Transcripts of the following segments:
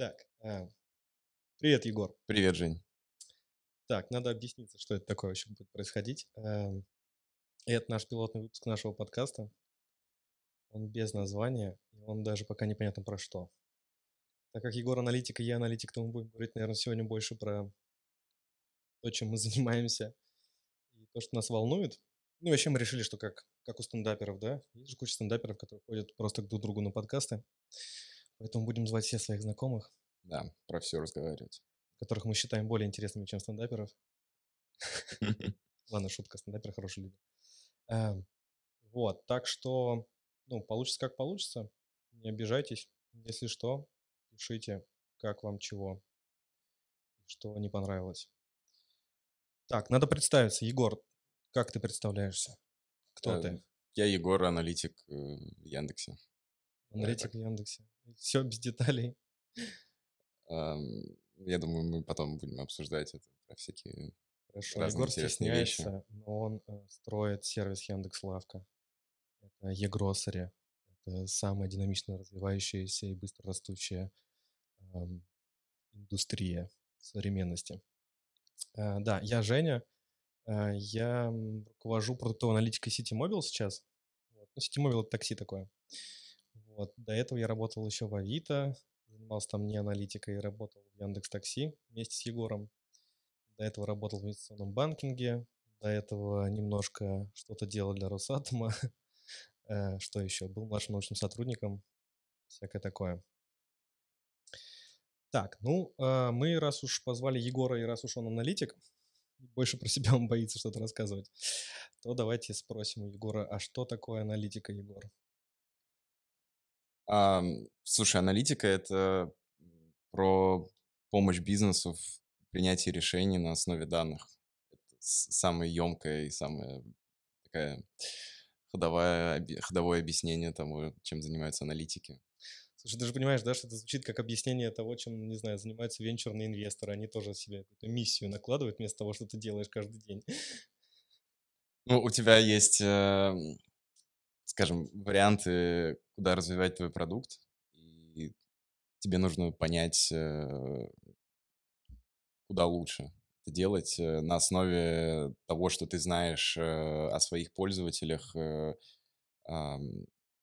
Так, а, привет, Егор. Привет, Жень. Так, надо объясниться, что это такое вообще будет происходить. Эм, Это наш пилотный выпуск нашего подкаста. Он без названия, и он даже пока непонятно про что. Так как Егор аналитик и я аналитик, то мы будем говорить, наверное, сегодня больше про то, чем мы занимаемся, и то, что нас волнует. Ну и вообще мы решили, что как, как у стендаперов, да? Есть же куча стендаперов, которые ходят просто друг к другу на подкасты. Поэтому будем звать всех своих знакомых, Да, про все разговаривать. которых мы считаем более интересными, чем стендаперов. Ладно, шутка, стендаперы хорошие люди. Эм, Вот, так что, ну, получится как получится. Не обижайтесь. Если что, пишите, как вам чего, что не понравилось. Так, надо представиться. Егор, как ты представляешься? Кто Э, ты? Я Егор, аналитик э, в Яндексе. Аналитик в Яндексе. Все без деталей. Я думаю, мы потом будем обсуждать это про всякие... Хорошо, разные Егор интересные вещи. но он э, строит сервис Яндекс.Лавка. Это e-grocery. Это самая динамично развивающаяся и быстро растущая ам, индустрия современности. Э, да, я Женя. Э, я руковожу продуктовой аналитикой City Mobile сейчас. Вот. Ну, City Mobile — это такси такое. Вот. До этого я работал еще в Авито, занимался там не аналитикой, работал в Яндекс Такси вместе с Егором. До этого работал в инвестиционном банкинге. До этого немножко что-то делал для Росатома. Э, Что еще? Был младшим научным сотрудником. Всякое такое. Так, ну, э, мы раз уж позвали Егора, и раз уж он аналитик, больше про себя он боится что-то рассказывать, то давайте спросим у Егора, а что такое аналитика, Егор? Ам, Слушай, аналитика — это про помощь бизнесу в принятии решений на основе данных. Это самая емкая и самая такая ходовая, ходовое объяснение того, чем занимаются аналитики. Слушай, ты же понимаешь, да, что это звучит как объяснение того, чем, не знаю, занимаются венчурные инвесторы. Они тоже себе какую-то миссию накладывают вместо того, что ты делаешь каждый день. Ну, у тебя есть, эм, скажем, варианты, куда развивать твой продукт, и тебе нужно понять, э, куда лучше это делать э, на основе того, что ты знаешь э, о своих пользователях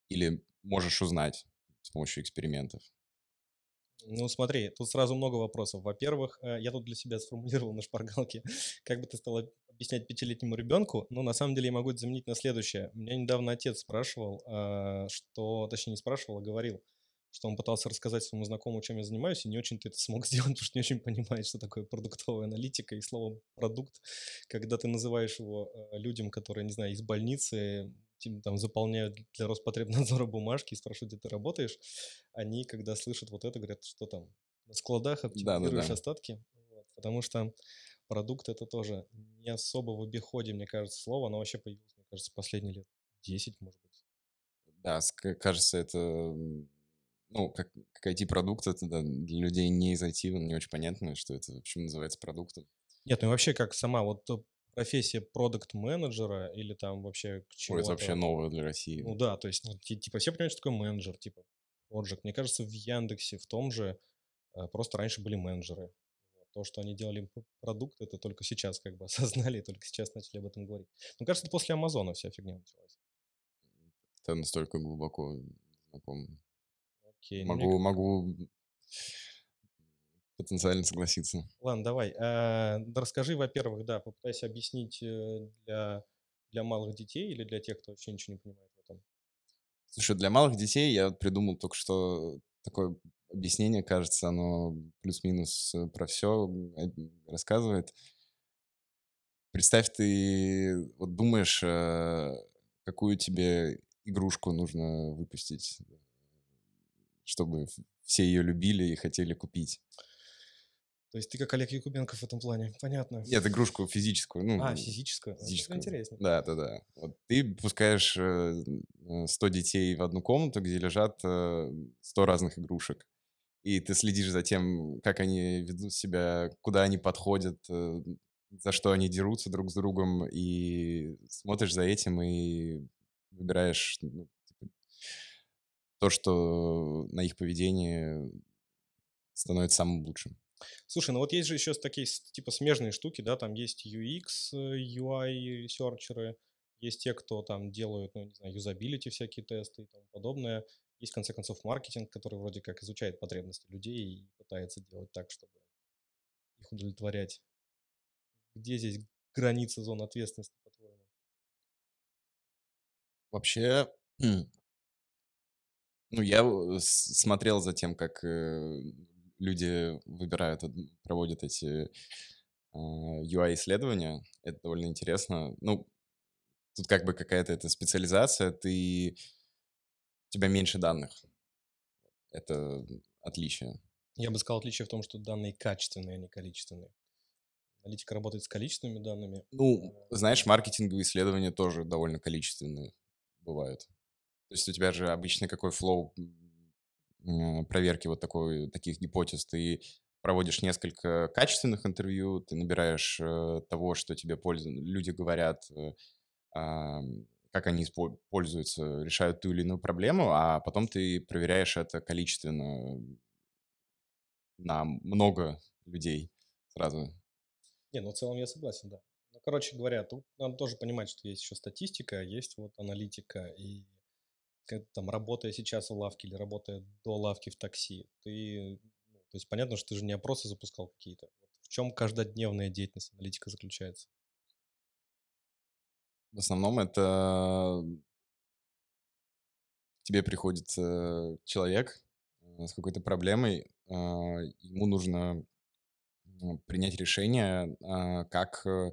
или можешь узнать с помощью экспериментов. Ну, смотри, тут сразу много вопросов. Во-первых, я тут для себя сформулировал на шпаргалке, как бы ты стал об- объяснять пятилетнему ребенку, но на самом деле я могу это заменить на следующее. Меня недавно отец спрашивал, а, что, точнее не спрашивал, а говорил, что он пытался рассказать своему знакомому, чем я занимаюсь, и не очень-то это смог сделать, потому что не очень понимает, что такое продуктовая аналитика и слово «продукт», когда ты называешь его э, людям, которые, не знаю, из больницы, там заполняют для Роспотребнадзора бумажки и спрашивают, где ты работаешь, они, когда слышат вот это, говорят, что там, на складах оптимизируешь Да-да-да. остатки, Вот, потому что продукт это тоже не особо в обиходе, мне кажется, слово, оно вообще появилось, мне кажется, последние лет 10, может быть. Да, кажется, это, ну, как, как IT-продукт, это да, для людей не из IT, не очень понятно, что это, почему называется продуктом. Нет, ну и вообще как сама вот профессия продукт-менеджера или там вообще к Ой, чему это вообще новое для России. Ну да, то есть, ну, ти- типа, все понимают, что такое менеджер, типа, Project. Мне кажется, в Яндексе, в том же, э, просто раньше были менеджеры. То, что они делали продукт, это только сейчас как бы осознали, и только сейчас начали об этом говорить. Мне кажется, это после Амазона вся фигня началась. Это настолько глубоко знаком. Окей, ну, Могу, могу потенциально согласиться. Ладно, давай. да расскажи, во-первых, да, попытайся объяснить э, для, для малых детей или для тех, кто вообще ничего не понимает в этом. Слушай, для малых детей я придумал только что такое объяснение, кажется, оно плюс-минус э, про все рассказывает. Представь, ты вот думаешь, э, какую тебе игрушку нужно выпустить, чтобы все ее любили и хотели купить. То есть ты как Олег Якубенко в этом плане. Понятно. Нет, игрушку физическую. Ну, А, физическую? Это физическую. интереснее. Да, да, да. Вот ты пускаешь э, э, 100 детей в одну комнату, где лежат э, 100 разных игрушек. И ты следишь за тем, как они ведут себя, куда они подходят, э, за что они дерутся друг с другом, и смотришь за этим и выбираешь ну, типа, то, что на их поведение становится самым лучшим? Слушай, ну вот есть же еще такие типа смежные штуки, да, там есть UX, UI ресерчеры, есть те, кто там делают, ну, не знаю, юзабилити всякие тесты и тому подобное. Есть, в конце концов, маркетинг, который вроде как изучает потребности людей и пытается делать так, чтобы их удовлетворять. Где здесь граница зон ответственности, по-твоему? Вообще, ну, я смотрел за тем, как э, люди выбирают, проводят эти UI-исследования. А, это довольно интересно. Ну, тут как бы какая-то эта специализация, ты... у тебя меньше данных. Это отличие. Я бы сказал, отличие в том, что данные качественные, а не количественные. Аналитика работает с количественными данными. Ну, а знаешь, маркетинговые исследования тоже довольно количественные бывают. То есть у тебя же обычно какой флоу проверки вот такой, таких гипотез. Ты проводишь несколько качественных интервью, ты набираешь э, того, что тебе пользу... люди говорят, э, как они пользуются, решают ту или иную проблему, а потом ты проверяешь это количественно на много людей сразу. Не, ну в целом я согласен, да. Ну, короче говоря, тут надо тоже понимать, что есть еще статистика, есть вот аналитика, и там, работая сейчас в лавке или работая до лавки в такси, ты, ну, то есть понятно, что ты же не опросы запускал какие-то. В чем каждодневная деятельность аналитика заключается? В основном это тебе приходит э, человек э, с какой-то проблемой, э, ему нужно принять решение, э, как, э,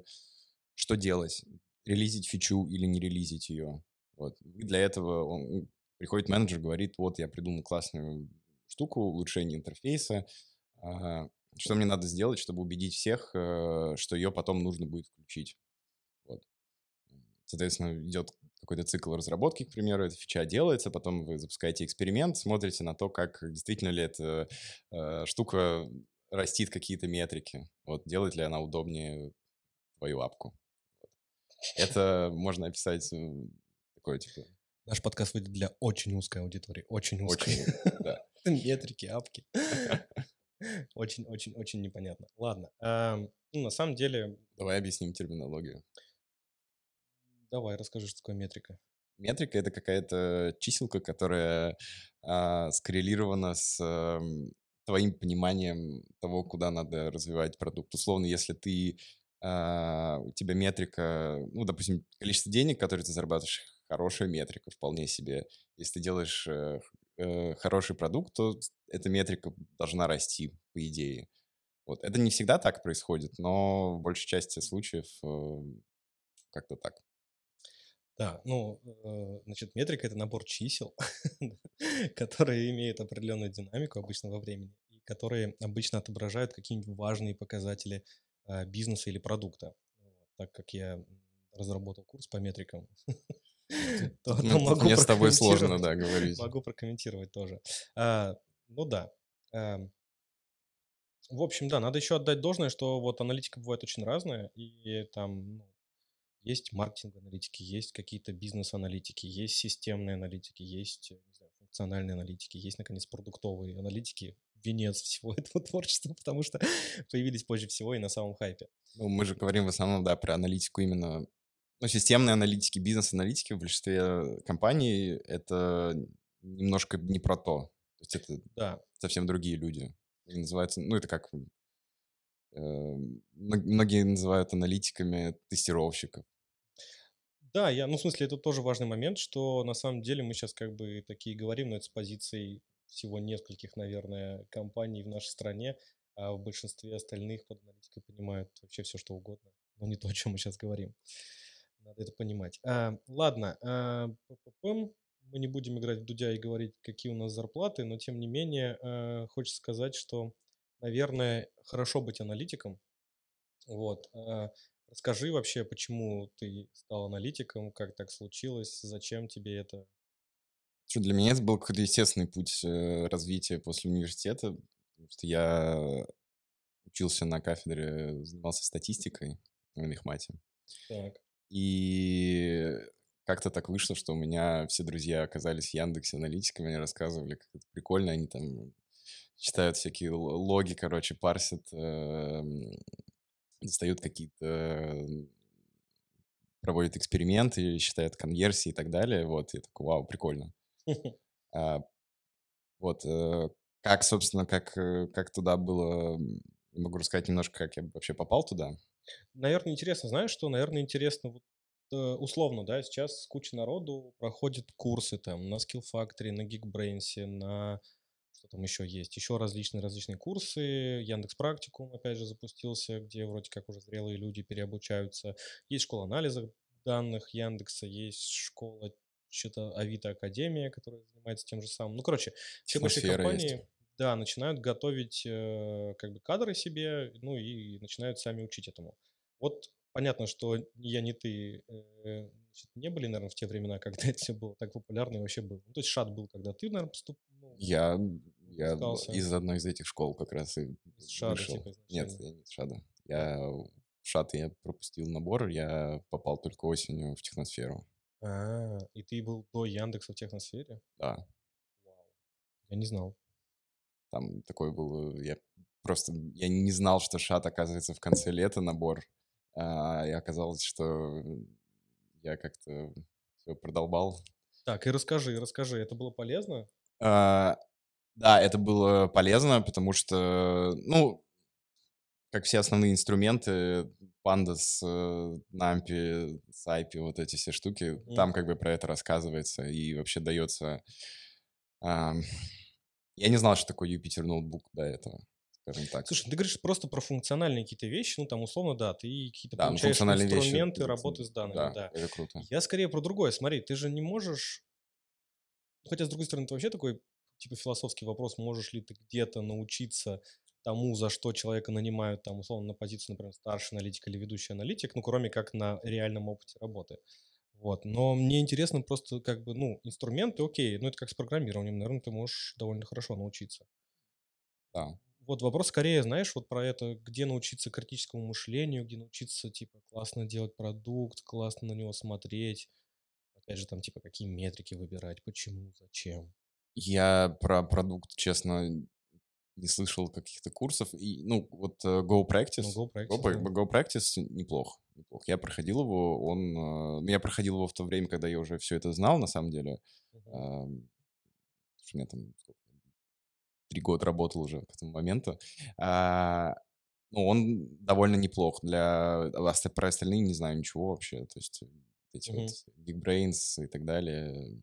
что делать, релизить фичу или не релизить ее. Вот. И для этого он, приходит менеджер, говорит, вот я придумал классную штуку, улучшение интерфейса, а, что мне надо сделать, чтобы убедить всех, что ее потом нужно будет включить. Соответственно, идет какой-то цикл разработки, к примеру, эта фича делается, потом вы запускаете эксперимент, смотрите на то, как действительно ли эта э, штука растит какие-то метрики, вот, делает ли она удобнее твою апку. Это можно описать такое, типа, Наш подкаст выйдет для очень узкой аудитории. Очень узкой. Очень, да. Метрики, апки. Очень-очень-очень непонятно. Ладно. Ну, на самом деле... Давай объясним терминологию. Давай, расскажи, что такое метрика. Метрика — это какая-то чиселка, которая а, скоррелирована с а, твоим пониманием того, куда надо развивать продукт. Условно, если ты а, у тебя метрика, ну, допустим, количество денег, которые ты зарабатываешь, хорошая метрика вполне себе. Если ты делаешь э, э, хороший продукт, то эта метрика должна расти, по идее. Вот. Это не всегда так происходит, но в большей части случаев э, как-то так. Да, ну, э, значит, метрика — это набор чисел, которые имеют определенную динамику обычно во времени, и которые обычно отображают какие-нибудь важные показатели э, бизнеса или продукта. Так как я разработал курс по метрикам, то, могу Мне с тобой сложно, да, говорить. Могу прокомментировать тоже. А, ну да. А, в общем, да, надо еще отдать должное, что вот аналитика бывает очень разная, и там ну, есть маркетинг-аналитики, есть какие-то бизнес-аналитики, есть системные аналитики, есть не знаю, функциональные аналитики, есть, наконец, продуктовые аналитики, венец всего этого творчества, потому что появились позже всего и на самом хайпе. Ну, мы же говорим в основном, да, про аналитику именно ну, системные аналитики, бизнес-аналитики в большинстве компаний — это немножко не про то. То есть это да. совсем другие люди. Они называются, ну, это как... Э, многие называют аналитиками тестировщиков. Да, я, ну, в смысле, это тоже важный момент, что на самом деле мы сейчас как бы такие говорим, но это с позицией всего нескольких, наверное, компаний в нашей стране, а в большинстве остальных под аналитикой понимают вообще все, что угодно, но не то, о чем мы сейчас говорим. Надо это понимать. А, ладно, а, мы не будем играть в Дудя и говорить, какие у нас зарплаты, но тем не менее а, хочется сказать, что, наверное, хорошо быть аналитиком. Вот. А, расскажи вообще, почему ты стал аналитиком, как так случилось, зачем тебе это? Что для меня это был какой-то естественный путь э, развития после университета, потому что я учился на кафедре, занимался статистикой на мехмате. Так. И как-то так вышло, что у меня все друзья оказались в Яндексе аналитиками, они рассказывали, как это прикольно, они там читают всякие логи, короче, парсят, эм, достают какие-то, проводят эксперименты, считают конверсии и так далее. Вот, я такой, вау, прикольно. А, вот, э, как, собственно, как, э, как туда было, могу рассказать немножко, как я вообще попал туда. Наверное, интересно, знаешь, что, наверное, интересно вот э, условно, да, сейчас куча народу проходит курсы там на Skill Factory, на Geekbrains, на что там еще есть, еще различные различные курсы, Яндекс Практикум опять же запустился, где вроде как уже зрелые люди переобучаются, есть школа анализа данных Яндекса, есть школа что-то Авито Академия, которая занимается тем же самым. Ну, короче, все большие компании, есть. да, начинают готовить э, как бы кадры себе, ну и начинают сами учить этому. Вот понятно, что ни я, ни ты э, значит, не были, наверное, в те времена, когда это все было так популярно и вообще было. Ну, то есть шат был, когда ты, наверное, поступил. Ну, я, я из одной из этих школ как раз и из шада, вышел. Типа, Нет, я не из шада. Я в шат я пропустил набор, я попал только осенью в техносферу. А, и ты был до Яндекса в техносфере? Да. Вау. Я не знал. Там такой был, я просто, я не знал, что шат оказывается в конце лета набор, а, и оказалось, что я как-то все продолбал. Так, и расскажи, расскажи, это было полезно? А, да, это было полезно, потому что, ну, как все основные инструменты, Pandas, Nampi, Сайпи, вот эти все штуки, mm. там как бы про это рассказывается и вообще дается... Я не знал, что такое Юпитер ноутбук до этого скажем так. Слушай, ты говоришь просто про функциональные какие-то вещи, ну там условно, да, ты какие-то да, ну, получаешь инструменты вещи, работы с данными, да, да. Это круто. Я скорее про другое. Смотри, ты же не можешь, ну, хотя с другой стороны, это вообще такой типа философский вопрос, можешь ли ты где-то научиться тому, за что человека нанимают, там, условно, на позицию, например, старший аналитик или ведущий аналитик, ну, кроме как на реальном опыте работы. Вот. Но мне интересно просто, как бы, ну, инструменты, окей, ну, это как с программированием, наверное, ты можешь довольно хорошо научиться. Да. Вот вопрос скорее, знаешь, вот про это, где научиться критическому мышлению, где научиться, типа, классно делать продукт, классно на него смотреть, опять же, там, типа, какие метрики выбирать, почему, зачем. Я про продукт, честно, не слышал каких-то курсов. И, ну, вот Go Practice. Ну, Go Practice, Go, да. Go Practice неплох, неплох. Я проходил его, он... Uh, я проходил его в то время, когда я уже все это знал, на самом деле. Uh-huh. Uh, у меня там три года работал уже к этому моменту. А, ну, он довольно неплох. Для... Про остальные не знаю ничего вообще. То есть эти mm-hmm. вот Geekbrains и так далее.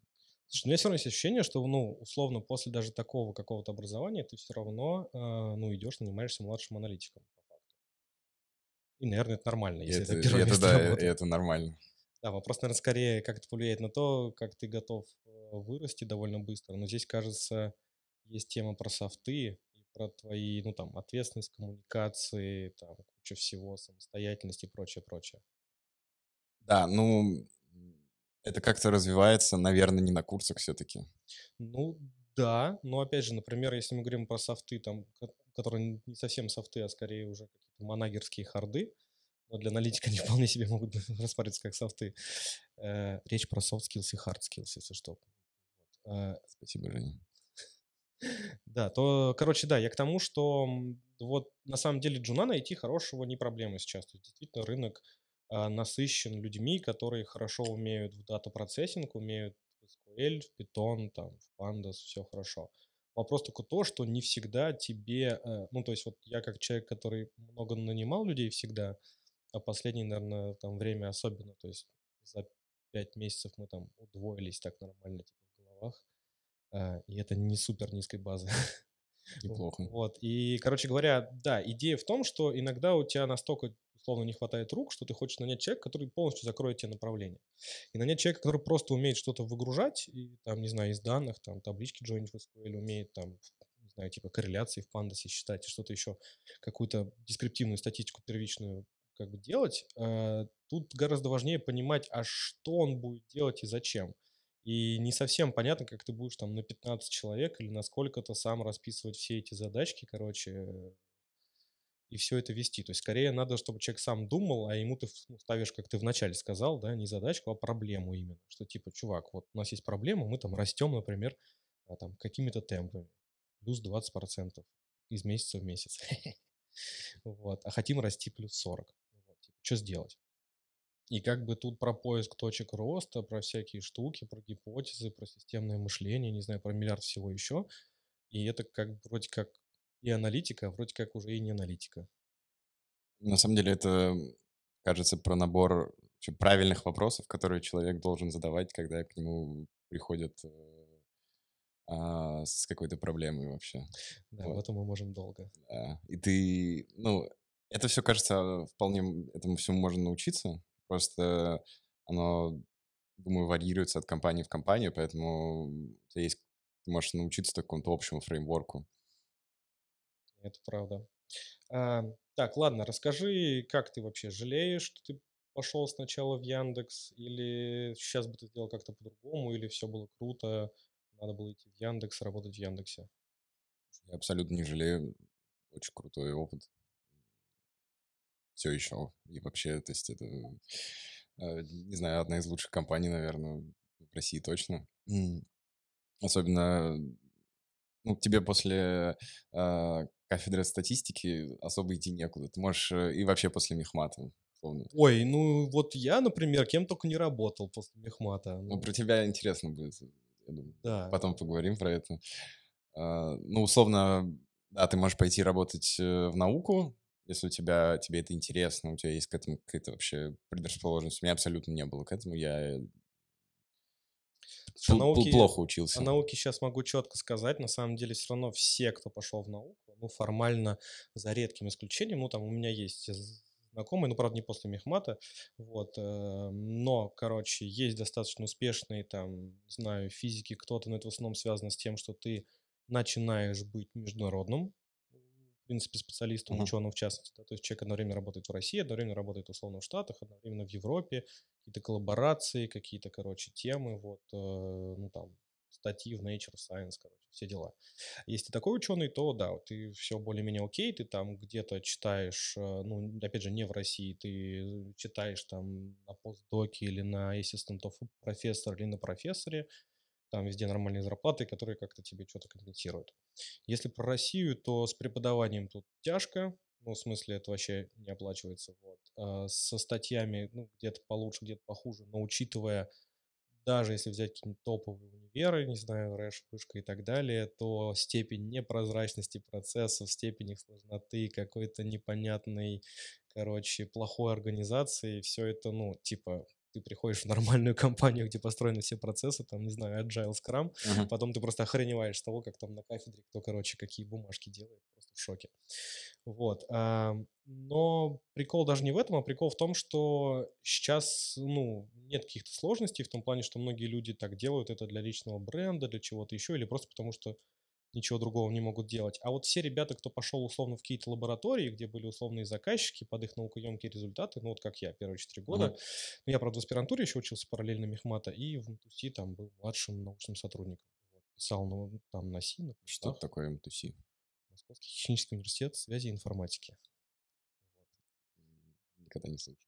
Слушай, у меня все равно есть ощущение, что, ну, условно, после даже такого какого-то образования ты все равно, э, ну, идешь, нанимаешься младшим аналитиком. И, наверное, это нормально, если это, это первое это, да, работы. это нормально. Да, вопрос, наверное, скорее, как это повлияет на то, как ты готов э, вырасти довольно быстро. Но здесь, кажется, есть тема про софты про твои, ну, там, ответственность, коммуникации, там, куча всего, самостоятельность и прочее, прочее. Да, ну, это как-то развивается, наверное, не на курсах все-таки. Ну, да, но опять же, например, если мы говорим про софты, там, которые не совсем софты, а скорее уже какие-то манагерские харды, но для аналитика они вполне себе могут рассматриваться как софты. Э, речь про soft skills и hard skills, если что. Э, Спасибо, Женя. Да, то, короче, да, я к тому, что вот на самом деле джуна найти хорошего не проблема сейчас. То есть действительно рынок насыщен людьми, которые хорошо умеют в дата-процессинг, умеют в SQL, в Python, там, в Pandas, все хорошо. Вопрос только то, что не всегда тебе, э, ну, то есть вот я как человек, который много нанимал людей всегда, а последнее, наверное, там время особенно, то есть за пять месяцев мы там удвоились так нормально, типа, в головах. А, и это не супер низкой базы. Неплохо. Вот. И, короче говоря, да, идея в том, что иногда у тебя настолько условно не хватает рук, что ты хочешь нанять человека, который полностью закроет тебе направление. И нанять человека, который просто умеет что-то выгружать, и там, не знаю, из данных, там, таблички join в SQL, умеет там, не знаю, типа корреляции в пандасе считать что-то еще, какую-то дескриптивную статистику первичную как бы делать, э, тут гораздо важнее понимать, а что он будет делать и зачем. И не совсем понятно, как ты будешь там на 15 человек или на сколько-то сам расписывать все эти задачки, короче, и все это вести. То есть скорее надо, чтобы человек сам думал, а ему ты ну, ставишь, как ты вначале сказал, да, не задачку, а проблему именно. Что типа, чувак, вот у нас есть проблема, мы там растем, например, а, там какими-то темпами. плюс 20% из месяца в месяц. Вот. А хотим расти плюс 40. Вот. Типа, что сделать? И как бы тут про поиск точек роста, про всякие штуки, про гипотезы, про системное мышление, не знаю, про миллиард всего еще. И это как вроде как и аналитика, а вроде как уже и не аналитика. На самом деле это, кажется, про набор правильных вопросов, которые человек должен задавать, когда к нему приходят э, а, с какой-то проблемой вообще. Да, вот. в этом мы можем долго. Да. И ты, ну, это все кажется вполне, этому всему можно научиться. Просто оно, думаю, варьируется от компании в компанию, поэтому есть, ты можешь научиться такому-то общему фреймворку. Это правда. А, так, ладно, расскажи, как ты вообще жалеешь, что ты пошел сначала в Яндекс, или сейчас бы ты сделал как-то по-другому, или все было круто, надо было идти в Яндекс, работать в Яндексе? Я абсолютно не жалею. Очень крутой опыт. Все еще. И вообще, то есть это, э, не знаю, одна из лучших компаний, наверное, в России точно. Особенно, ну, тебе после э, кафедры статистики особо идти некуда. Ты можешь э, и вообще после мехмата. Условно. Ой, ну вот я, например, кем только не работал после мехмата. Ну, ну про тебя интересно будет, я думаю. Да. Потом поговорим про это. Uh, ну, условно, да, ты можешь пойти работать э, в науку, если у тебя, тебе это интересно, у тебя есть к этому какая-то вообще предрасположенность. У меня абсолютно не было к этому, я о науке, плохо учился. О науке сейчас могу четко сказать. На самом деле все равно все, кто пошел в науку, ну, формально, за редким исключением, ну, там у меня есть знакомые, ну, правда, не после мехмата, вот, э, но, короче, есть достаточно успешные, там, не знаю, физики, кто-то, но это в основном связано с тем, что ты начинаешь быть международным, принципе, специалистом, uh-huh. ученым в частности. Да? То есть человек одно время работает в России, одно время работает условно в Штатах, одновременно в Европе, какие-то коллаборации, какие-то, короче, темы, вот, э, ну, там, статьи в Nature Science, короче, все дела. Если ты такой ученый, то да, ты все более-менее окей, ты там где-то читаешь, э, ну, опять же, не в России, ты читаешь там на постдоке или на of professor или на профессоре, там везде нормальные зарплаты, которые как-то тебе что-то компенсируют. Если про Россию, то с преподаванием тут тяжко, ну, в смысле, это вообще не оплачивается. Вот. А со статьями, ну, где-то получше, где-то похуже, но учитывая, даже если взять какие-нибудь топовые универы, не знаю, рэш, вышка и так далее, то степень непрозрачности процессов, степень их сложноты, какой-то непонятной, короче, плохой организации, все это, ну, типа, ты приходишь в нормальную компанию, где построены все процессы, там, не знаю, Agile, Scrum, uh-huh. потом ты просто охреневаешь с того, как там на кафедре кто, короче, какие бумажки делает, просто в шоке. Вот. Но прикол даже не в этом, а прикол в том, что сейчас, ну, нет каких-то сложностей в том плане, что многие люди так делают это для личного бренда, для чего-то еще, или просто потому что ничего другого не могут делать. А вот все ребята, кто пошел условно в какие-то лаборатории, где были условные заказчики под их наукоемкие результаты, ну вот как я, первые четыре года. Uh-huh. Ну, я, правда, в аспирантуре еще учился параллельно мехмата, и в МТУСИ там был младшим научным сотрудником. Вот, писал ну, там на СИ, на Что это такое МТУСИ? Московский технический университет связи и информатики. Никогда не слышал.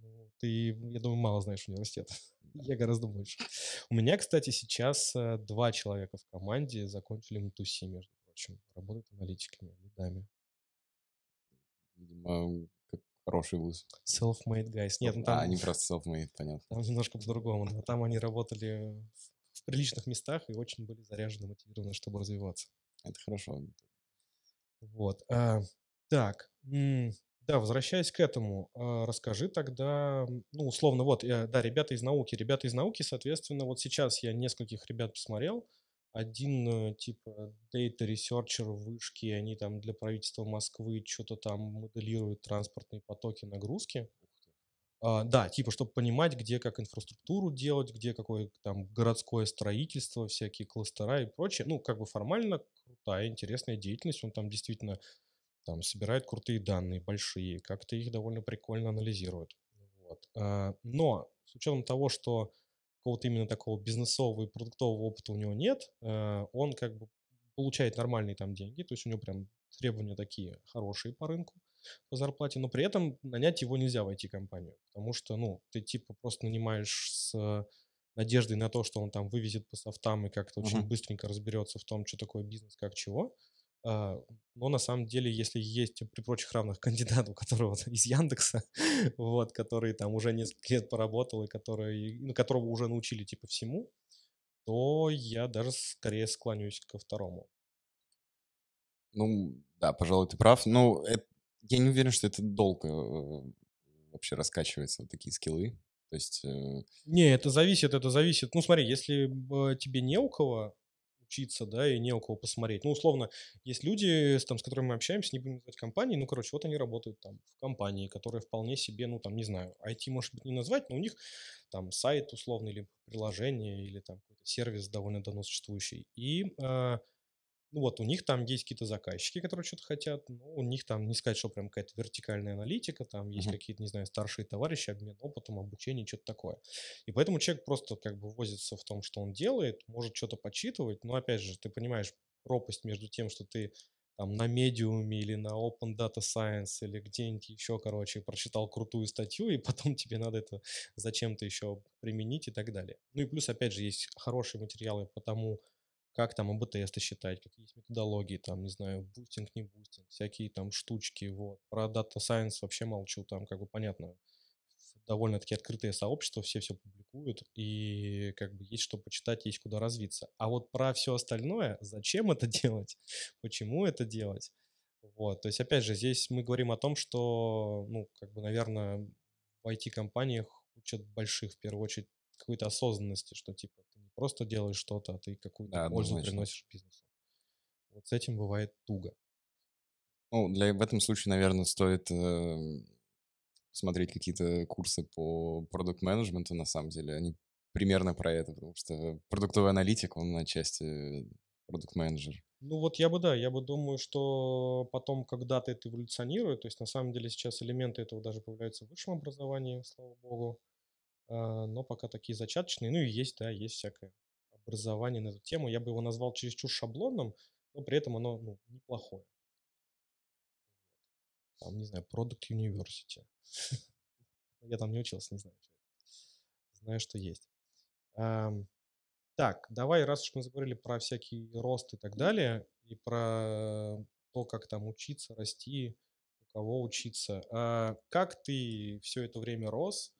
Ну, ты, я думаю, мало знаешь университет. Я гораздо больше. У меня, кстати, сейчас э, два человека в команде закончили МТУСИ, между прочим. Работают аналитиками, лидами. Видимо, как хороший вуз. Self-made guys. Нет, ну там... А, они просто self-made, понятно. Там немножко по-другому. Но там они работали в приличных местах и очень были заряжены, мотивированы, чтобы развиваться. Это хорошо. Вот. А, так. Да, возвращаясь к этому, а, расскажи тогда, ну, условно, вот, да, ребята из науки. Ребята из науки, соответственно, вот сейчас я нескольких ребят посмотрел. Один, э, типа, data researcher в вышке, они там для правительства Москвы что-то там моделируют транспортные потоки нагрузки. А, да, типа, чтобы понимать, где как инфраструктуру делать, где какое там городское строительство, всякие кластера и прочее. Ну, как бы формально крутая, интересная деятельность. Он там действительно там собирает крутые данные, большие, как-то их довольно прикольно анализирует. Вот. А, но с учетом того, что какого-то именно такого бизнесового и продуктового опыта у него нет, а, он как бы получает нормальные там деньги, то есть у него прям требования такие хорошие по рынку, по зарплате, но при этом нанять его нельзя в IT-компанию, потому что, ну, ты типа просто нанимаешь с надеждой на то, что он там вывезет по софтам и как-то очень Мгм. быстренько разберется в том, что такое бизнес, как чего. А, но на самом деле, если есть при прочих равных кандидат, у которого из Яндекса, вот, который там уже несколько лет поработал и который, ну, которого уже научили типа всему, то я даже скорее склоняюсь ко второму. Ну да, пожалуй, ты прав. Ну, эт я не уверен, что это долго, э, вообще раскачивается, вот такие скиллы. То есть, э, Не, это зависит, это зависит. Ну, смотри, если тебе не у кого учиться, да, и не у кого посмотреть. Ну, условно, есть люди, там, с которыми мы общаемся, не будем называть компании, ну, короче, вот они работают там в компании, которая вполне себе, ну, там, не знаю, IT, может быть, не назвать, но у них там сайт условный или приложение, или там какой-то сервис довольно давно существующий. И а, ну вот, у них там есть какие-то заказчики, которые что-то хотят, но у них там, не сказать, что прям какая-то вертикальная аналитика, там есть мгм. какие-то, не знаю, старшие товарищи, обмен опытом, обучение, что-то такое. И поэтому человек просто как бы возится в том, что он делает, может что-то подсчитывать, но опять же, ты понимаешь пропасть между тем, что ты там на Medium е или на Open Data Science или где-нибудь еще, короче, прочитал крутую статью, и потом тебе надо это зачем-то еще применить и так далее. Ну и плюс, опять же, есть хорошие материалы по тому, как там АБ-тесты считать, какие есть методологии, там, не знаю, бустинг, не бустинг, всякие там штучки, вот. Про Data Science вообще молчу, там, как бы, понятно, довольно-таки открытое сообщество, все все публикуют, и как бы есть что почитать, есть куда развиться. А вот про все остальное, зачем это делать, почему это делать, вот, то есть, опять же, здесь мы говорим о том, что, ну, как бы, наверное, в IT-компаниях учат больших, в первую очередь, какой-то осознанности, что, типа, просто делаешь что-то, а ты какую-то Да, пользу однозначно. приносишь бизнесу. Вот с этим бывает туго. Ну, для в этом случае, наверное, стоит, эм, смотреть какие-то курсы по продукт-менеджменту, на самом деле. Они примерно про это, потому что продуктовый аналитик, он отчасти продукт-менеджер. Ну вот я бы, да, я бы думаю, что потом когда-то это эволюционирует, то есть на самом деле сейчас элементы этого даже появляются в высшем образовании, слава богу, А, но пока такие зачаточные, ну и есть, да, есть всякое образование на эту тему, я бы его назвал чересчур шаблонным, но при этом оно, ну, неплохое. Там, не знаю, Product University. Я там не учился, не знаю. Знаю, что есть. Так, давай, раз уж мы заговорили про всякий рост и так далее, и про то, как там учиться, расти, у кого учиться. а Как ты все это время рос?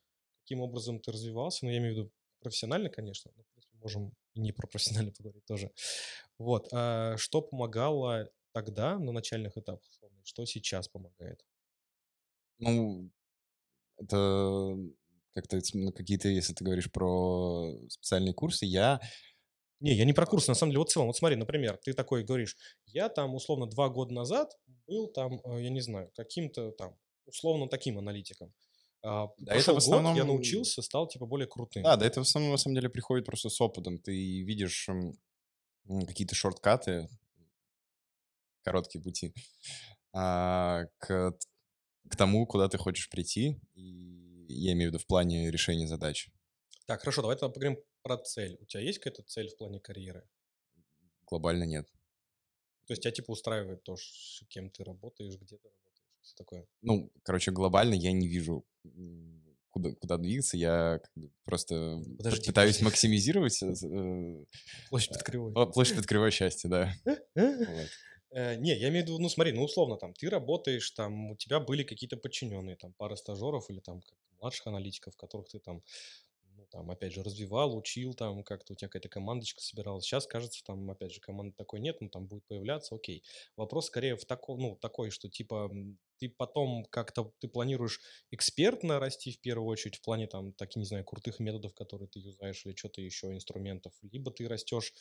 Каким образом ты развивался? Ну, я имею в виду профессионально, конечно, но, в принципе, можем и не про профессионально поговорить тоже. Вот. а Что помогало тогда, на начальных этапах, что сейчас помогает? Ну, это как-то ну, какие-то, если ты говоришь про специальные курсы, я Не, я не про курсы, на самом деле, вот в целом, вот смотри, например, ты такой говоришь, я там, условно, два года назад был там, э, я не знаю, каким-то там, условно, таким аналитиком. А, Да, это в год, я основном научился, стал, типа, более крутым. Да, да, это в основном, на самом деле, приходит просто с опытом. Ты видишь, м, м, какие-то шорткаты, короткие пути, а, к к тому, куда ты хочешь прийти. И я имею в виду в плане решения задач. Так, хорошо, давай тогда поговорим про цель. У тебя есть какая-то цель в плане карьеры? Глобально нет. То есть тебя, типа, устраивает то, ш- кем ты работаешь, где ты работаешь, все такое. Ну, короче, глобально я не вижу, куда куда двигаться. Я как бы просто п Подожди, пытаюсь подожди. максимизировать, э, з э, Площадь под кривой. площадь под кривой счастья, да. Вот. Э, Не, я имею в виду, ну смотри, ну условно там, ты работаешь, там у тебя были какие-то подчиненные, там пара стажеров или там младших аналитиков, которых ты там, ну там, опять же, развивал, учил, там как-то у тебя какая-то командочка собиралась. Сейчас, кажется, там, опять же, команды такой нет, ну там будет появляться, окей. Вопрос скорее в таком, ну такой, что типа ты потом как-то, ты планируешь экспертно расти в первую очередь в плане там, таких, не знаю, крутых методов, которые ты юзаешь или что-то еще, инструментов, либо ты растешь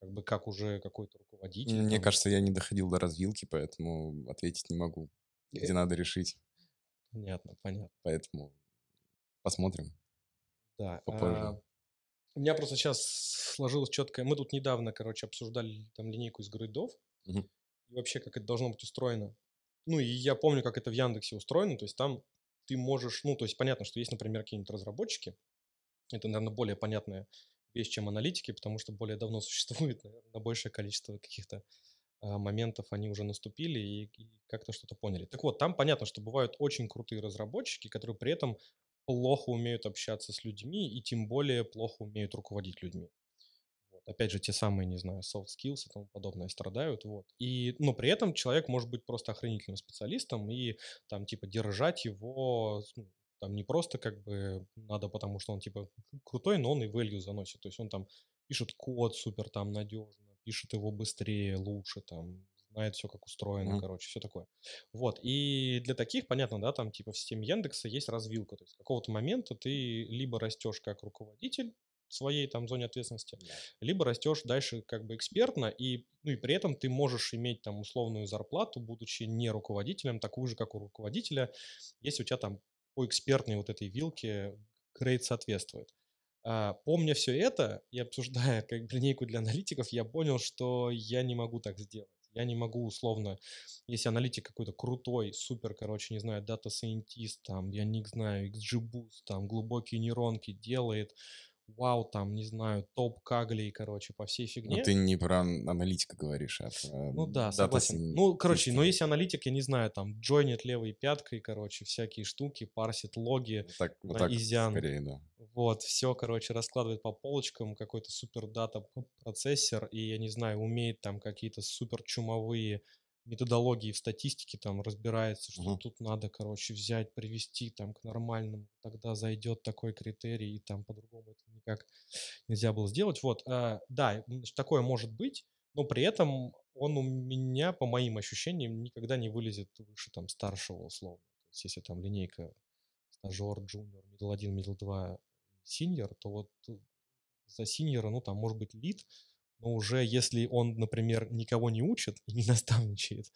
как бы как уже какой-то руководитель, Мне там, кажется, я не доходил до развилки, поэтому ответить не могу. Э. Где надо решить, понятно, понятно. поэтому посмотрим Да. попозже. а, У меня просто сейчас сложилось четкое. Мы тут недавно, короче, обсуждали там линейку из грейдов Мгм. и вообще, как это должно быть устроено. Ну, и я помню, как это в Яндексе устроено. То есть там ты можешь, ну, то есть понятно, что есть, например, какие-нибудь разработчики. Это, наверное, более понятная вещь, чем аналитики, потому что более давно существует, наверное, на большее количество каких-то а, моментов они уже наступили и, и как-то что-то поняли. Так вот, там понятно, что бывают очень крутые разработчики, которые при этом плохо умеют общаться с людьми и тем более плохо умеют руководить людьми. Вот. Опять же, те самые, не знаю, soft skills и тому подобное страдают. Вот. И, но при этом человек может быть просто охранительным специалистом и там типа держать его ну, там не просто как бы надо, потому что он типа крутой, но он и value заносит. То есть он там пишет код супер там надежно, пишет его быстрее, лучше, там, знает все, как устроено, mm-hmm. короче, все такое. Вот, и для таких, понятно, да, там, типа, в системе Яндекса есть развилка, то есть с какого-то момента ты либо растешь как руководитель, в своей там зоне ответственности, yeah. либо растешь дальше как бы экспертно, и, ну, и при этом ты можешь иметь там условную зарплату, будучи не руководителем, такую же, как у руководителя, если у тебя там по экспертной вот этой вилке грейд соответствует. А, помня все это и обсуждая как бы линейку для аналитиков, я понял, что я не могу так сделать. Я не могу условно, если аналитик какой-то крутой, супер, короче, не знаю, дата-сайентист, там, я не знаю, XGBoost, там, глубокие нейронки делает, вау, там, не знаю, топ каглей, короче, по всей фигне. Но ты не про аналитика говоришь, а про Ну да, согласен. Ну, короче, но если аналитик, я не знаю, там, джойнит левой пяткой, короче, всякие штуки, парсит логи вот так, вот на так изян. скорее, да. Вот, все, короче, раскладывает по полочкам, какой-то супер дата процессор, и, я не знаю, умеет там какие-то супер чумовые методологии в статистике там разбирается, что Мгм. тут надо, короче, взять, привести там к нормальному, тогда зайдет такой критерий, и там по-другому это никак нельзя было сделать. Вот, а, да, значит, такое может быть, но при этом он у меня, по моим ощущениям, никогда не вылезет выше там старшего условно. То есть если там линейка стажер, джуниор, middle 1, middle 2, senior, то вот за синьора, ну, там, может быть, лид, но уже если он, например, никого не учит и не наставничает,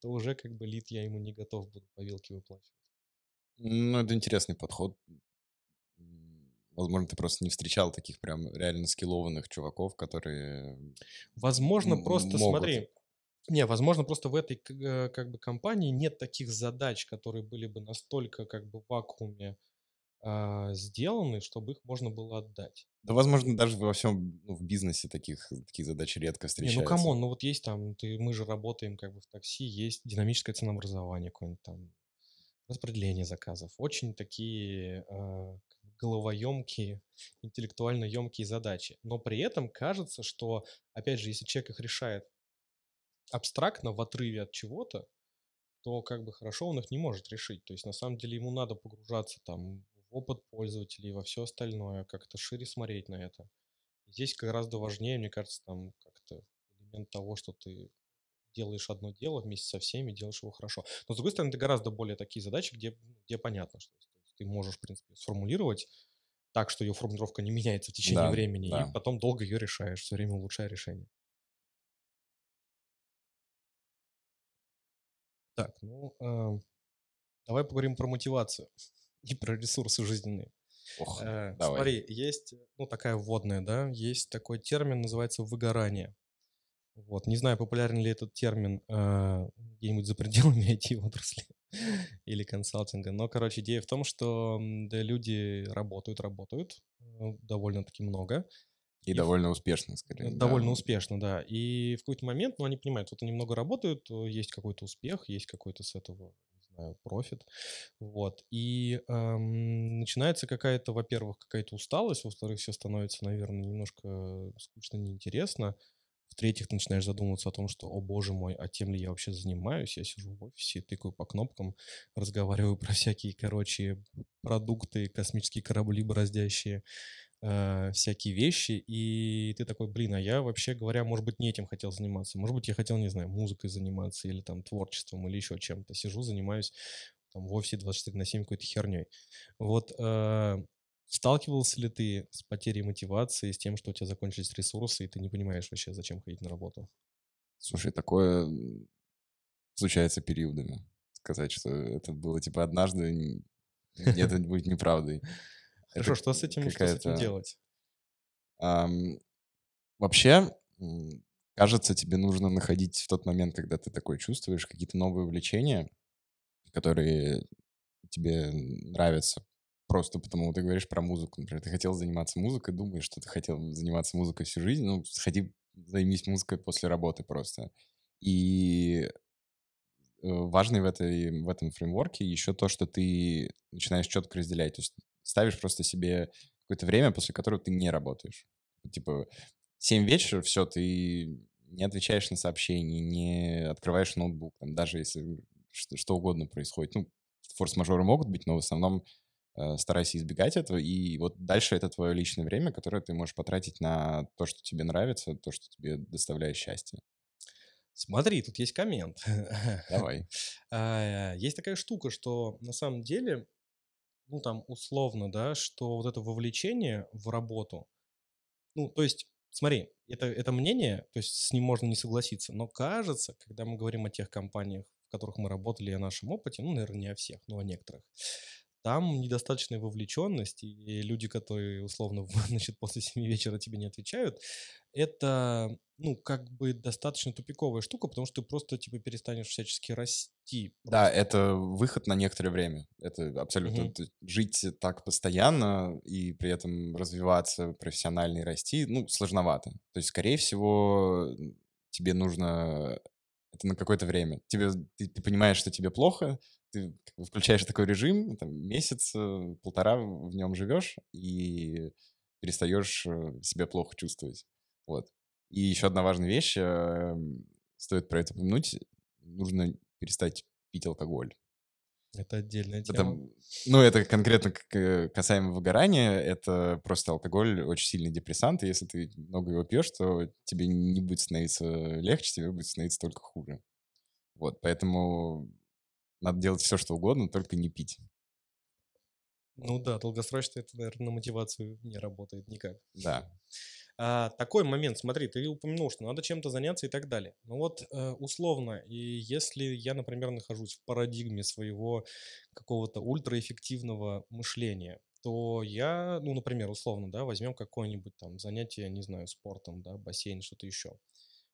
то уже как бы лид я ему не готов буду по вилке выплачивать. Ну, это интересный подход. Возможно, ты просто не встречал таких прям реально скиллованных чуваков, которые Возможно, просто могут. смотри, не, возможно, просто в этой э, как бы компании нет таких задач, которые были бы настолько как бы в вакууме сделаны, чтобы их можно было отдать. Да, возможно, даже во всем ну, в бизнесе таких, такие задачи редко Не, ну встречаются. come on, ну вот есть там, ты, мы же работаем как бы в такси, есть динамическое ценообразование какое-нибудь там, распределение заказов. Очень такие а, бы головоемкие, интеллектуально емкие задачи. Но при этом кажется, что, опять же, если человек их решает абстрактно, в отрыве от чего-то, то как бы хорошо он их не может решить. То есть на самом деле ему надо погружаться там в опыт пользователей, во все остальное, как-то шире смотреть на это. Здесь гораздо важнее, мне кажется, там как-то элемент того, что ты делаешь одно дело вместе со всеми, делаешь его хорошо. Но, с другой стороны, это гораздо более такие задачи, где, где понятно, что ты можешь, в принципе, сформулировать так, что ее формулировка не меняется в течение Да, времени, да. и потом долго ее решаешь, все время улучшая решение. Так, ну, эм, давай поговорим про мотивацию и про ресурсы жизненные. Ох, Э, давай. Смотри, есть, ну, такая вводная, да, есть такой термин, называется выгорание. Вот, не знаю, популярен ли этот термин э, где-нибудь за пределами IT-отрасли или консалтинга, но, короче, идея в том, что да, люди работают, работают э, довольно-таки много, И и в- довольно успешно, скорее. Э, да. Довольно успешно, да. И в какой-то момент, ну, они понимают, вот они много работают, есть какой-то успех, есть какой-то с этого, знаю, профит. Вот. И эм, начинается какая-то, во-первых, какая-то усталость, во-вторых, все становится, наверное, немножко скучно, неинтересно. В-третьих, ты начинаешь задумываться о том, что, о боже мой, а тем ли я вообще занимаюсь? Я сижу в офисе, тыкаю по кнопкам, разговариваю про всякие, короче, продукты, космические корабли бороздящие, э, всякие вещи, и ты такой, блин, а я вообще говоря, может быть, не этим хотел заниматься, может быть, я хотел, не знаю, музыкой заниматься или там творчеством или еще чем-то. Сижу, занимаюсь там в офисе 24 на 7 какой-то херней. Вот э, сталкивался ли ты с потерей мотивации, с тем, что у тебя закончились ресурсы, и ты не понимаешь вообще, зачем ходить на работу? Слушай, такое случается периодами. Сказать, что это было типа однажды, нет, это будет неправдой. Хорошо, что с этим, что с этим делать? Ам, Вообще, кажется, тебе нужно находить в тот момент, когда ты такой чувствуешь, какие-то новые увлечения, которые тебе нравятся. Просто потому ты говоришь про музыку. Например, ты хотел заниматься музыкой, думаешь, что ты хотел заниматься музыкой всю жизнь. Ну, сходи, займись музыкой после работы просто. И э, важный в, этой, в этом фреймворке еще то, что ты начинаешь четко разделять. То есть ставишь просто себе какое-то время, после которого ты не работаешь. Типа 7 вечера, все, ты не отвечаешь на сообщения, не открываешь ноутбук, там, даже если что, что угодно происходит. Ну, форс-мажоры могут быть, но в основном э, старайся избегать этого. И вот дальше это твое личное время, которое ты можешь потратить на то, что тебе нравится, то, что тебе доставляет счастье. Смотри, тут есть коммент. Давай. А, Есть такая штука, что на самом деле, ну там условно, да, что вот это вовлечение в работу, ну то есть, смотри, это, это мнение, то есть с ним можно не согласиться, но кажется, когда мы говорим о тех компаниях, в которых мы работали, и о нашем опыте, ну, наверное, не о всех, но о некоторых, там недостаточная вовлеченность, и люди, которые, условно, значит, после 7 вечера тебе не отвечают, это, ну, как бы достаточно тупиковая штука, потому что ты просто, типа, перестанешь всячески расти. Да, просто. это выход на некоторое время. Это абсолютно т- жить так постоянно и при этом развиваться профессионально и расти, ну, сложновато. То есть, скорее всего, тебе нужно это на какое-то время. Тебе, ты, ты понимаешь, что тебе плохо, ты включаешь такой режим, там, месяц, э, полтора в нем живешь и перестаешь э, себя плохо чувствовать. Вот. И еще одна важная вещь, эм, стоит про это упомянуть, нужно перестать пить алкоголь. Это отдельная Это, тема. м, ну, это конкретно э, касаемо выгорания, это просто алкоголь очень сильный депрессант, и если ты много его пьешь, то тебе не будет становиться легче, тебе будет становиться только хуже. Вот, поэтому надо делать все, что угодно, только не пить. Ну да, долгосрочно это, наверное, на мотивацию не работает никак. Да. А, такой момент, смотри, ты упомянул, что надо чем-то заняться и так далее. Ну вот, э, условно, и если я, например, нахожусь в парадигме своего какого-то ультраэффективного мышления, то я, ну, например, условно, да, возьмем какое-нибудь там занятие, не знаю, спортом, да, бассейн, что-то еще.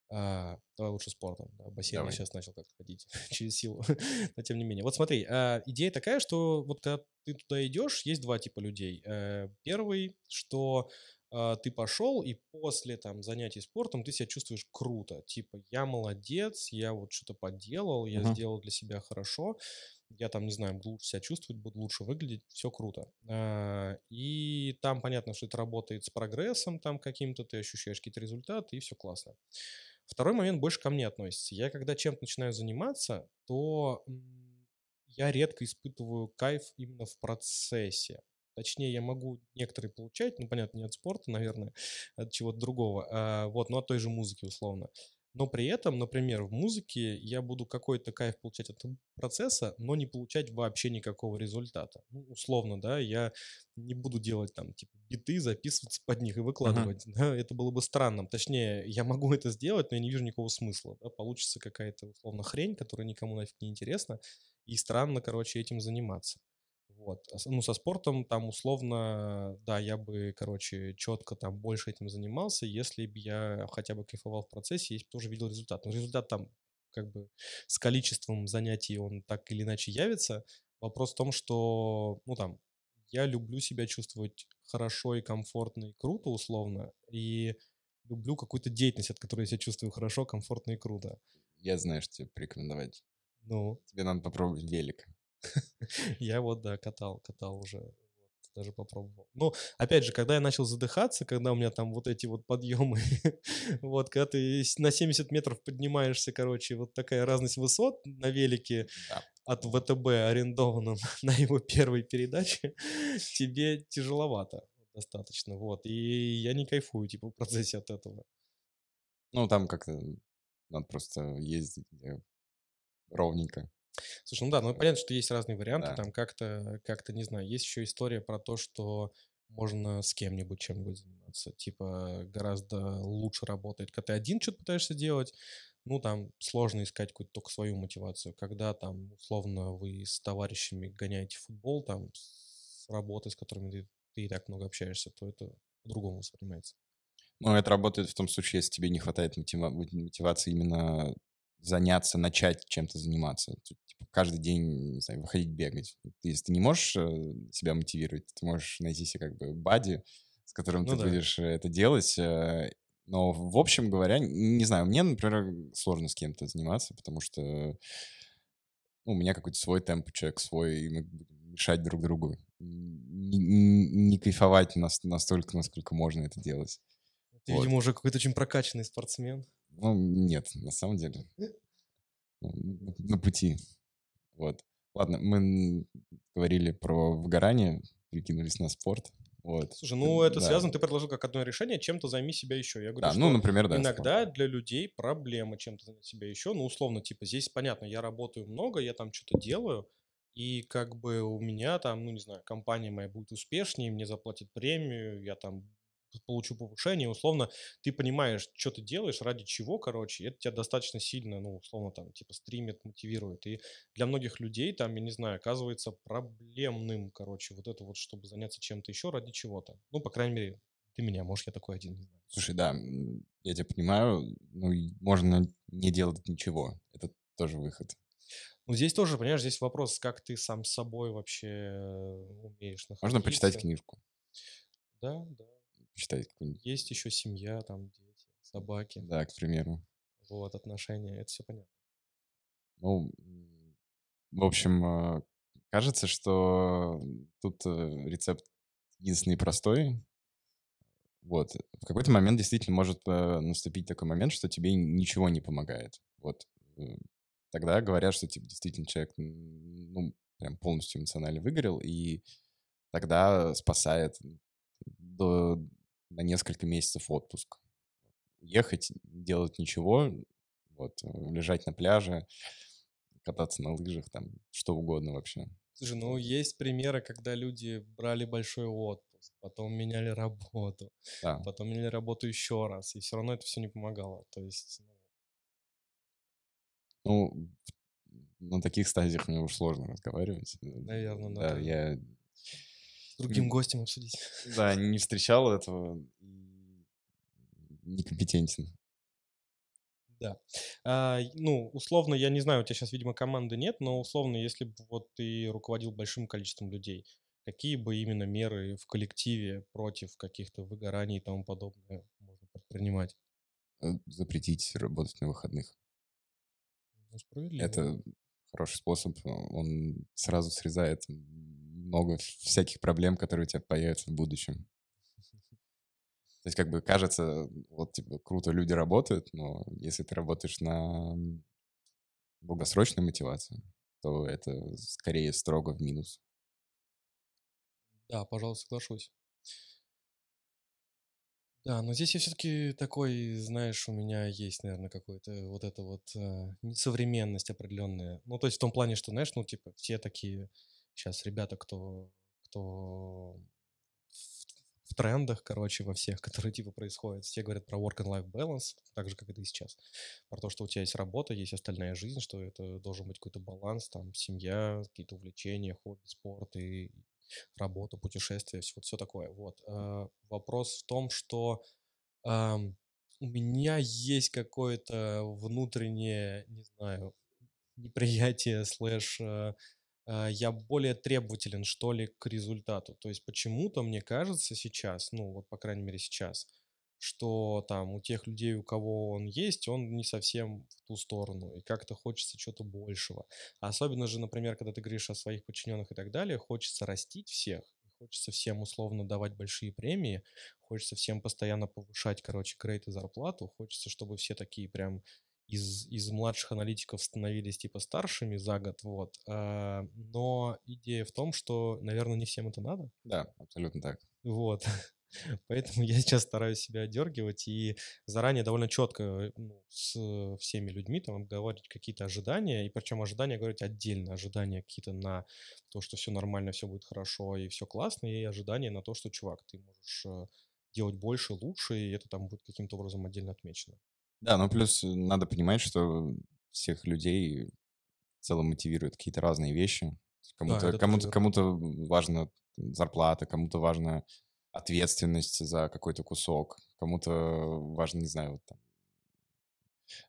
А, давай лучше спортом, да, бассейн я Давай. сейчас начал как-то ходить через силу, но тем не менее. Вот смотри, а, идея такая, что вот когда ты туда идешь, есть два типа людей. Э, Первый, что а, ты пошел, и после там занятий спортом ты себя чувствуешь круто. Типа, я молодец, я вот что-то поделал, я Мгм. сделал для себя хорошо, я там, не знаю, буду лучше себя чувствовать, буду лучше выглядеть, все круто. А, И там понятно, что это работает с прогрессом там каким-то, ты ощущаешь какие-то результаты, и все классно. Второй момент больше ко мне относится. Я когда чем-то начинаю заниматься, то я редко испытываю кайф именно в процессе. Точнее, я могу некоторые получать, ну, понятно, не от спорта, наверное, от чего-то другого, а, вот, но от той же музыки, условно. Но при этом, например, в музыке я буду какой-то кайф получать от процесса, но не получать вообще никакого результата. Ну, условно, да, я не буду делать там, типа, биты, записываться под них и выкладывать. Да, это было бы странным. Точнее, я могу это сделать, но я не вижу никакого смысла. Да? Получится какая-то, условно, хрень, которая никому нафиг не интересна, и странно, короче, этим заниматься. Вот. А Ну, со спортом там условно, да, я бы, короче, четко там больше этим занимался, если бы я хотя бы кайфовал в процессе, если бы тоже видел результат. Но результат там как бы с количеством занятий он так или иначе явится. Вопрос в том, что, ну, там, я люблю себя чувствовать хорошо и комфортно и круто, условно, и люблю какую-то деятельность, от которой я себя чувствую хорошо, комфортно и круто. Я знаю, что тебе порекомендовать. Ну, Тебе надо попробовать велик. я вот, да, катал, катал уже, даже попробовал. Ну, опять же, когда я начал задыхаться, когда у меня там вот эти вот подъемы, вот, когда ты на 70 метров поднимаешься, короче, вот такая разность высот на велике Да. от ВТБ арендованном на его первой передаче, тебе тяжеловато достаточно, вот. И я не кайфую, типа, в процессе от этого. Ну, там как-то надо просто ездить ровненько. Слушай, ну да, ну понятно, что есть разные варианты, Да. там как-то, как-то, не знаю, есть еще история про то, что можно с кем-нибудь чем-нибудь заниматься, типа гораздо лучше работает, когда ты один что-то пытаешься делать, ну там сложно искать какую-то только свою мотивацию, когда там условно вы с товарищами гоняете футбол, там с работы, с которыми ты, ты и так много общаешься, то это по-другому воспринимается. Ну, это работает в том случае, если тебе не хватает мотива- мотивации именно заняться, начать чем-то заниматься. Типа, каждый день, не знаю, выходить бегать. Если ты не можешь э, себя мотивировать, ты можешь найти себе как бы бади, с которым Ну ты да. будешь э, это делать. э, Но в общем говоря, не знаю, мне, например, сложно с кем-то заниматься, потому что ну, у меня какой-то свой темп, человек свой, и мы мешать друг другу, не, не, не кайфовать нас, настолько, насколько можно это делать. Ты, вот. видимо, уже какой-то очень прокачанный спортсмен. Ну, нет, на самом деле. Ну, на пути. Вот. Ладно, мы говорили про выгорание, прикинулись на спорт. Вот. Слушай, ну это да. связано, ты предложил как одно решение, чем-то займи себя еще. Я говорю, да, ну, например, да. Иногда спорт. для людей проблема чем-то занять себя еще. Ну, условно, типа, здесь понятно, я работаю много, я там что-то делаю, и как бы у меня там, ну, не знаю, компания моя будет успешнее, мне заплатят премию, я там получу повышение, условно, ты понимаешь, что ты делаешь, ради чего, короче, это тебя достаточно сильно, ну, условно, там, типа, стримит, мотивирует. И для многих людей, там, я не знаю, оказывается проблемным, короче, вот это вот, чтобы заняться чем-то еще ради чего-то. Ну, по крайней мере, ты меня, может, я такой один, не знаю. Слушай, да, я тебя понимаю, ну, можно не делать ничего, это тоже выход. Ну, здесь тоже, понимаешь, здесь вопрос, как ты сам с собой вообще э, умеешь находиться. Можно почитать книжку. Да, да почитать какую-нибудь. Есть еще семья, там дети, собаки. Да, к примеру. Вот, отношения, это все понятно. Ну, в общем, а, кажется, что тут э, рецепт единственный простой. Вот. В какой-то момент действительно может э, наступить такой момент, что тебе ничего не помогает. Вот. Э, тогда говорят, что типа, действительно человек ну, прям полностью эмоционально выгорел, и тогда спасает до, на несколько месяцев отпуск. Ехать, делать ничего, вот, э, лежать на пляже, кататься на лыжах, там, что угодно вообще. Слушай, ну есть примеры, когда люди брали большой отпуск, потом меняли работу, да. потом меняли работу еще раз, и все равно это все не помогало. То есть... Ну, ну на таких стадиях мне уж сложно разговаривать. Наверное, да. Да, я другим гостем обсудить. Да, не встречал этого некомпетентен. Да. А, ну, условно, я не знаю, у тебя сейчас, видимо, команды нет, но условно, если бы вот ты руководил большим количеством людей, какие бы именно меры в коллективе против каких-то выгораний и тому подобное можно предпринимать? Э, запретить работать на выходных. Ну, справедливо. Это хороший способ. Он сразу срезает много всяких проблем, которые у тебя появятся в будущем. То есть как бы кажется, вот типа круто люди работают, но если ты работаешь на долгосрочную мотивацию, то это скорее строго в минус. Да, пожалуй, соглашусь. Да, но здесь я все-таки такой, знаешь, у меня есть, наверное, какой-то вот эта вот э, несовременность определенная. Ну, то есть в том плане, что, знаешь, ну, типа, все такие сейчас ребята, кто, кто в, в трендах, короче, во всех, которые типа происходят, все говорят про work and life balance, так же, как это и сейчас. Про то, что у тебя есть работа, есть остальная жизнь, что это должен быть какой-то баланс, там, семья, какие-то увлечения, хобби, спорт и работа, путешествия, все, вот все такое. Вот. А, вопрос в том, что а, у меня есть какое-то внутреннее, не знаю, неприятие слэш а, я более требователен, что ли, к результату. То есть почему-то мне кажется сейчас, ну вот по крайней мере сейчас, что там у тех людей, у кого он есть, он не совсем в ту сторону, и как-то хочется чего-то большего. Особенно же, например, когда ты говоришь о своих подчиненных и так далее, хочется растить всех, хочется всем условно давать большие премии, хочется всем постоянно повышать, короче, грейд и зарплату, хочется, чтобы все такие прям из, из младших аналитиков становились типа старшими за год, вот. А, но идея в том, что, наверное, не всем это надо. Да, абсолютно так. Вот. Поэтому я сейчас стараюсь себя отдергивать и заранее довольно четко ну, с всеми людьми там обговаривать какие-то ожидания, и причем ожидания говорить отдельно, ожидания какие-то на то, что все нормально, все будет хорошо и все классно, и ожидания на то, что, чувак, ты можешь э, делать больше, лучше, и это там будет каким-то образом отдельно отмечено. Да, ну плюс э, надо понимать, что всех людей в целом мотивируют какие-то разные вещи. Кому-то, да, кому-то, кому-то важна зарплата, кому-то важна ответственность за какой-то кусок, кому-то важно, не знаю, вот там,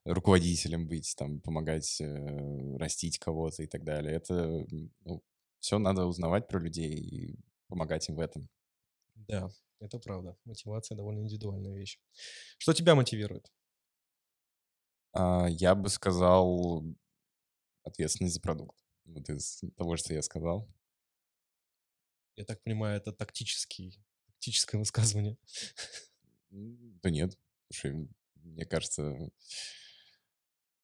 руководителем быть, там, помогать э, растить кого-то и так далее. Это ну, все надо узнавать про людей и помогать им в этом. Да, это правда. Мотивация довольно индивидуальная вещь. Что тебя мотивирует? А, я бы сказал ответственность за продукт. Вот из того, что я сказал. Я так понимаю, это тактический, тактическое высказывание. Да нет. Слушай, мне кажется...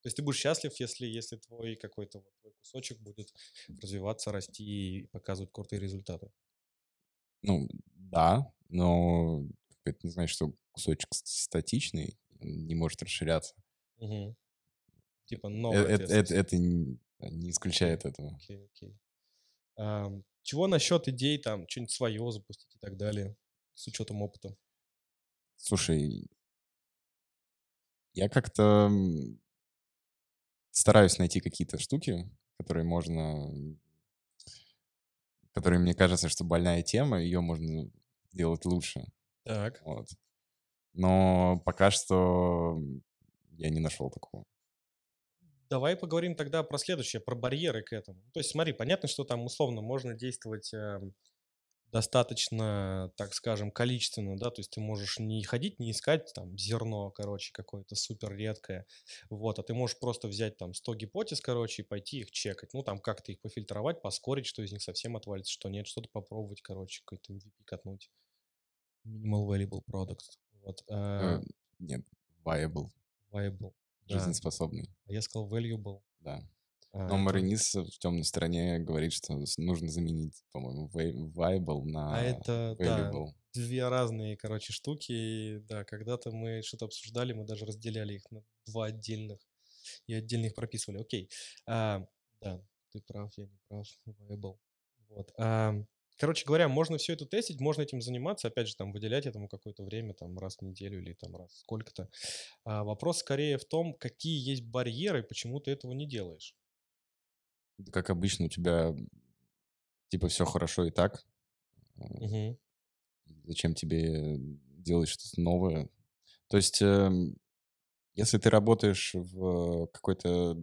То есть ты будешь счастлив, если, если твой какой-то вот твой кусочек будет развиваться, расти и показывать крутые результаты. Ну, да, но это не значит, что кусочек статичный, не может расширяться. Угу. Типа Э- новая Это, это, это не не исключает этого. Окей, окей. Ам, чего насчет идей, там, что-нибудь свое запустить и так далее, с учетом опыта? Слушай, я как-то стараюсь найти какие-то штуки, которые можно, которые мне кажется, что больная тема, ее можно сделать лучше. Так. Вот. Но пока что я не нашел такого. Давай поговорим тогда про следующее, про барьеры к этому. То есть смотри, понятно, что там условно можно действовать эм, достаточно, так скажем, количественно, да, то есть ты можешь не ходить, не искать там зерно, короче, какое-то супер редкое, вот, а ты можешь просто взять там 100 гипотез, короче, и пойти их чекать, ну, там как-то их пофильтровать, поскорить, что из них совсем отвалится, что нет, что-то попробовать, короче, какой-то MVP катнуть. Minimal Valuable Product, вот, Э, а, Нет, viable, viable, да, жизнеспособный, а я сказал valuable, да. а, Но это- Маринис в темной стороне говорит, что нужно заменить, по-моему, vi- viable на А это, да, valuable. две разные, короче, штуки. И, Да, когда-то мы что-то обсуждали, мы даже разделяли их на два отдельных и отдельно их прописывали. Окей. А, да, ты прав, я не прав. Viable. Вот. А, короче говоря, можно все это тестить, можно этим заниматься, опять же, там, выделять этому какое-то время, там, раз в неделю или там раз сколько-то. А, вопрос скорее в том, какие есть барьеры, почему ты этого не делаешь. Как обычно, у тебя типа все хорошо и так. Э, Мгм. Зачем тебе делать что-то новое? То есть, эм, если ты работаешь в какой-то...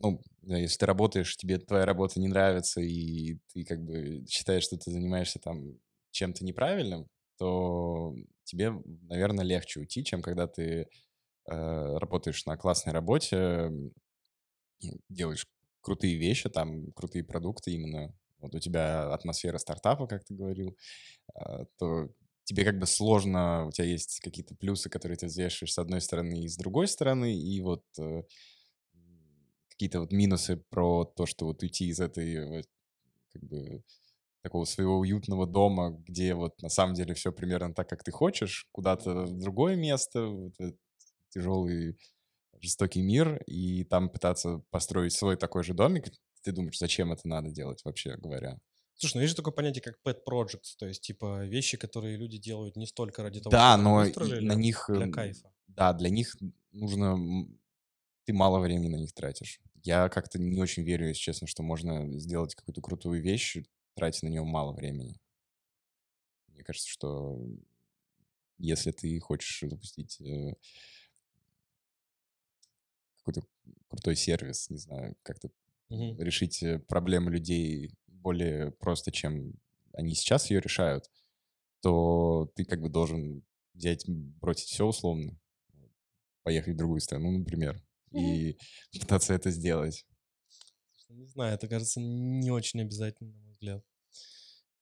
э, Ну, знаю, если ты работаешь, тебе твоя работа не нравится, и ты как бы считаешь, что ты занимаешься там чем-то неправильным, то тебе, наверное, легче уйти, чем когда ты э, работаешь на классной работе, м, делаешь крутые вещи, там, крутые продукты именно. Вот у тебя атмосфера стартапа, как ты говорил, а, то тебе как бы сложно, у тебя есть какие-то плюсы, которые ты взвешиваешь с одной стороны и с другой стороны, и вот э, какие-то вот минусы про то, что вот уйти из этой как бы такого своего уютного дома, где вот на самом деле все примерно так, как ты хочешь, куда-то в другое место, вот тяжелый жестокий мир, и там пытаться построить свой такой же домик. Ты думаешь, зачем это надо делать, вообще говоря? Слушай, ну есть же такое понятие, как pet projects, то есть типа вещи, которые люди делают не столько ради того, Да, но выстроили, на них... для кайфа. Да, для них нужно... Ты мало времени на них тратишь. Я как-то не очень верю, если честно, что можно сделать какую-то крутую вещь, тратить на нее мало времени. Мне кажется, что если ты хочешь запустить э, какой-то крутой сервис, не знаю, как-то Мгм. решить э, проблемы людей более просто, чем они сейчас ее решают, то ты как бы должен взять, бросить все условно, поехать в другую страну, например, и пытаться это сделать. Не знаю, это кажется не очень обязательно, на мой взгляд.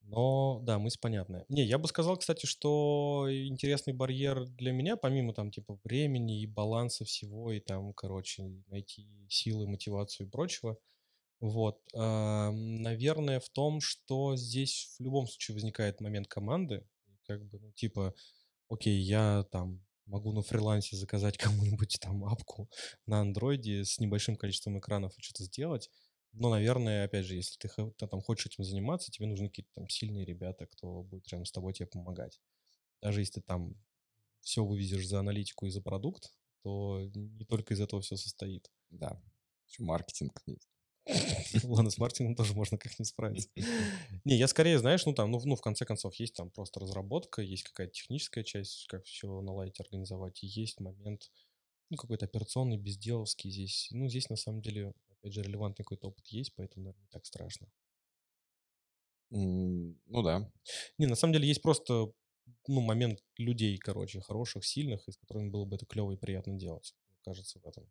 Но да, мысль понятная. Не, я бы сказал, кстати, что интересный барьер для меня, помимо там типа времени и баланса всего, и там, короче, найти силы, мотивацию и прочего, вот, ам, наверное, в том, что здесь в любом случае возникает момент команды, как бы, ну, типа, окей, я там могу на фрилансе заказать кому-нибудь там апку на андроиде с небольшим количеством экранов и что-то сделать, но, наверное, опять же, если ты там хочешь этим заниматься, тебе нужны какие-то там сильные ребята, кто будет рядом с тобой тебе помогать. Даже если ты там все вывезешь за аналитику и за продукт, то не только из этого все состоит. Да, еще маркетинг есть. Ладно, с маркетингом тоже можно как-нибудь справиться. Не, я скорее, знаешь, ну там, ну, в- ну, в конце концов, есть там просто разработка, есть какая-то техническая часть, как все наладить, организовать, и есть момент, ну, какой-то операционный, безделовский здесь. Ну, здесь, на самом деле, опять же, релевантный какой-то опыт есть, поэтому, наверное, не так страшно. М, Ну да. Не, на самом деле есть просто, ну, момент людей, короче, хороших, сильных, и с которыми было бы это клево и приятно делать, кажется, в этом.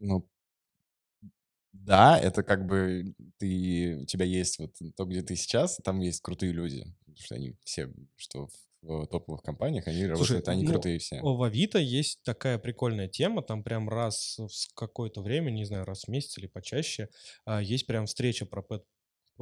Ну, да, это как бы ты, у тебя есть вот то, где ты сейчас, там есть крутые люди, потому что они все, что в топовых компаниях, они Слушай, работают, они ну, крутые все. В Авито есть такая прикольная тема, там прям раз в какое-то время, не знаю, раз в месяц или почаще, а, есть прям встреча про pet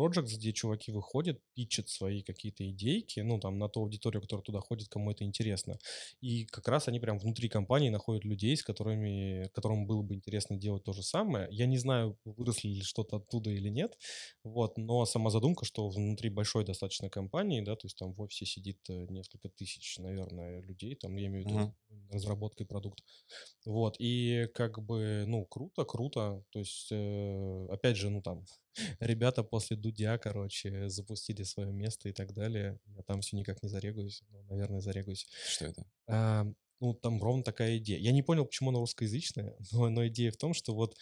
Projects, где чуваки выходят, пичат свои какие-то идейки, ну, там, на ту аудиторию, которая туда ходит, кому это интересно. И как раз они прям внутри компании находят людей, с которыми, которым было бы интересно делать то же самое. Я не знаю, выросли ли что-то оттуда или нет, вот, но сама задумка, что внутри большой достаточно компании, да, то есть там в офисе сидит э, несколько тысяч, наверное, людей, там, я имею в виду uh-huh. разработкой продукта, вот, и как бы, ну, круто, круто, то есть, э, опять же, ну, там, ребята после Дудя, короче, запустили свое место и так далее. Я там все никак не зарегаюсь, но, наверное, зарегаюсь. Что это? А, ну, там ровно такая идея. Я не понял, почему она русскоязычная, но, но идея в том, что вот,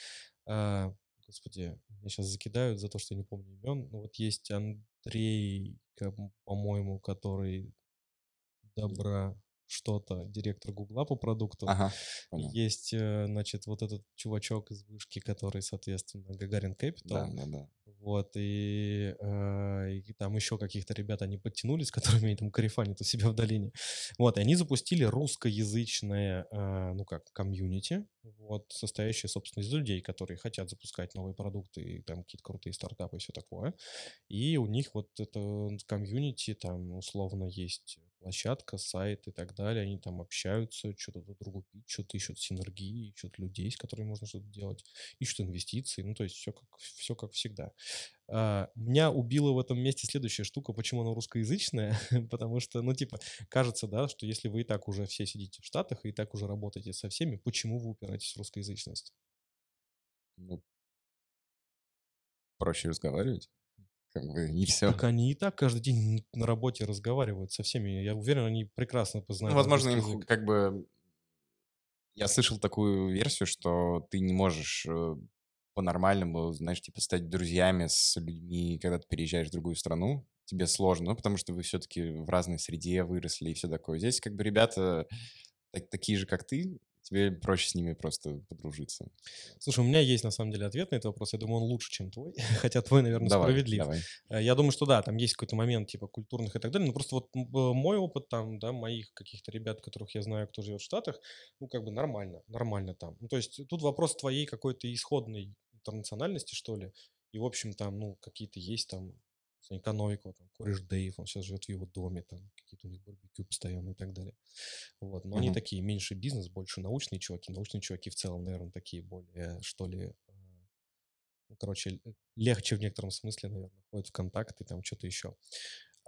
а, господи, меня сейчас закидают за то, что я не помню имен. Ну, вот есть Андрей, по-моему, который добра что-то, директор Гугла по продукту. Ага, Есть, э, значит, вот этот чувачок из вышки, который, соответственно, Гагарин Capital. Да, да, да. Вот, и, э, и там еще каких-то ребят они подтянулись, которыми они там карифанят у себя в долине. Вот, и они запустили русскоязычное, э, ну как, комьюнити, вот, состоящее, собственно, из людей, которые хотят запускать новые продукты, и там какие-то крутые стартапы и все такое. И у них вот это комьюнити, там, условно, есть площадка, сайт и так далее. Они там общаются, что-то друг другу пишут, ищут синергии, ищут людей, с которыми можно что-то делать, ищут инвестиции. Ну, то есть все как, все как всегда. А, меня убила в этом месте следующая штука, почему она русскоязычная, потому что, ну, типа, кажется, да, что если вы и так уже все сидите в Штатах и так уже работаете со всеми, почему вы упираетесь в русскоязычность? Ну, проще разговаривать как бы и все. Так они и так каждый день на работе разговаривают со всеми. Я уверен, они прекрасно познают. Ну, возможно, им как бы... Я слышал такую версию, что ты не можешь э, по-нормальному, знаешь, типа стать друзьями с людьми, когда ты переезжаешь в другую страну. Тебе сложно, ну, потому что вы все-таки в разной среде выросли и все такое. Здесь как бы ребята так, такие же, как ты, тебе проще с ними просто подружиться. Слушай, у меня есть на самом деле ответ на этот вопрос. Я думаю, он лучше, чем твой. Хотя твой, наверное, давай, справедлив. Давай. Э, я думаю, что да, там есть какой-то момент типа культурных и так далее. Но просто вот мой опыт там, да, моих каких-то ребят, которых я знаю, кто живет в Штатах, ну, как бы нормально, нормально там. Ну, то есть тут вопрос твоей какой-то исходной интернациональности, что ли. И, в общем, там, ну, какие-то есть там экономику, там, кореш Дэйв, он сейчас живет в его доме, там, какие-то у них барбекю постоянно и так далее. Вот, но uh-huh. они такие, меньше бизнес, больше научные чуваки. Научные чуваки в целом, наверное, такие более, что ли, э, ну, короче, легче в некотором смысле, наверное, ходят в контакт и там что-то еще.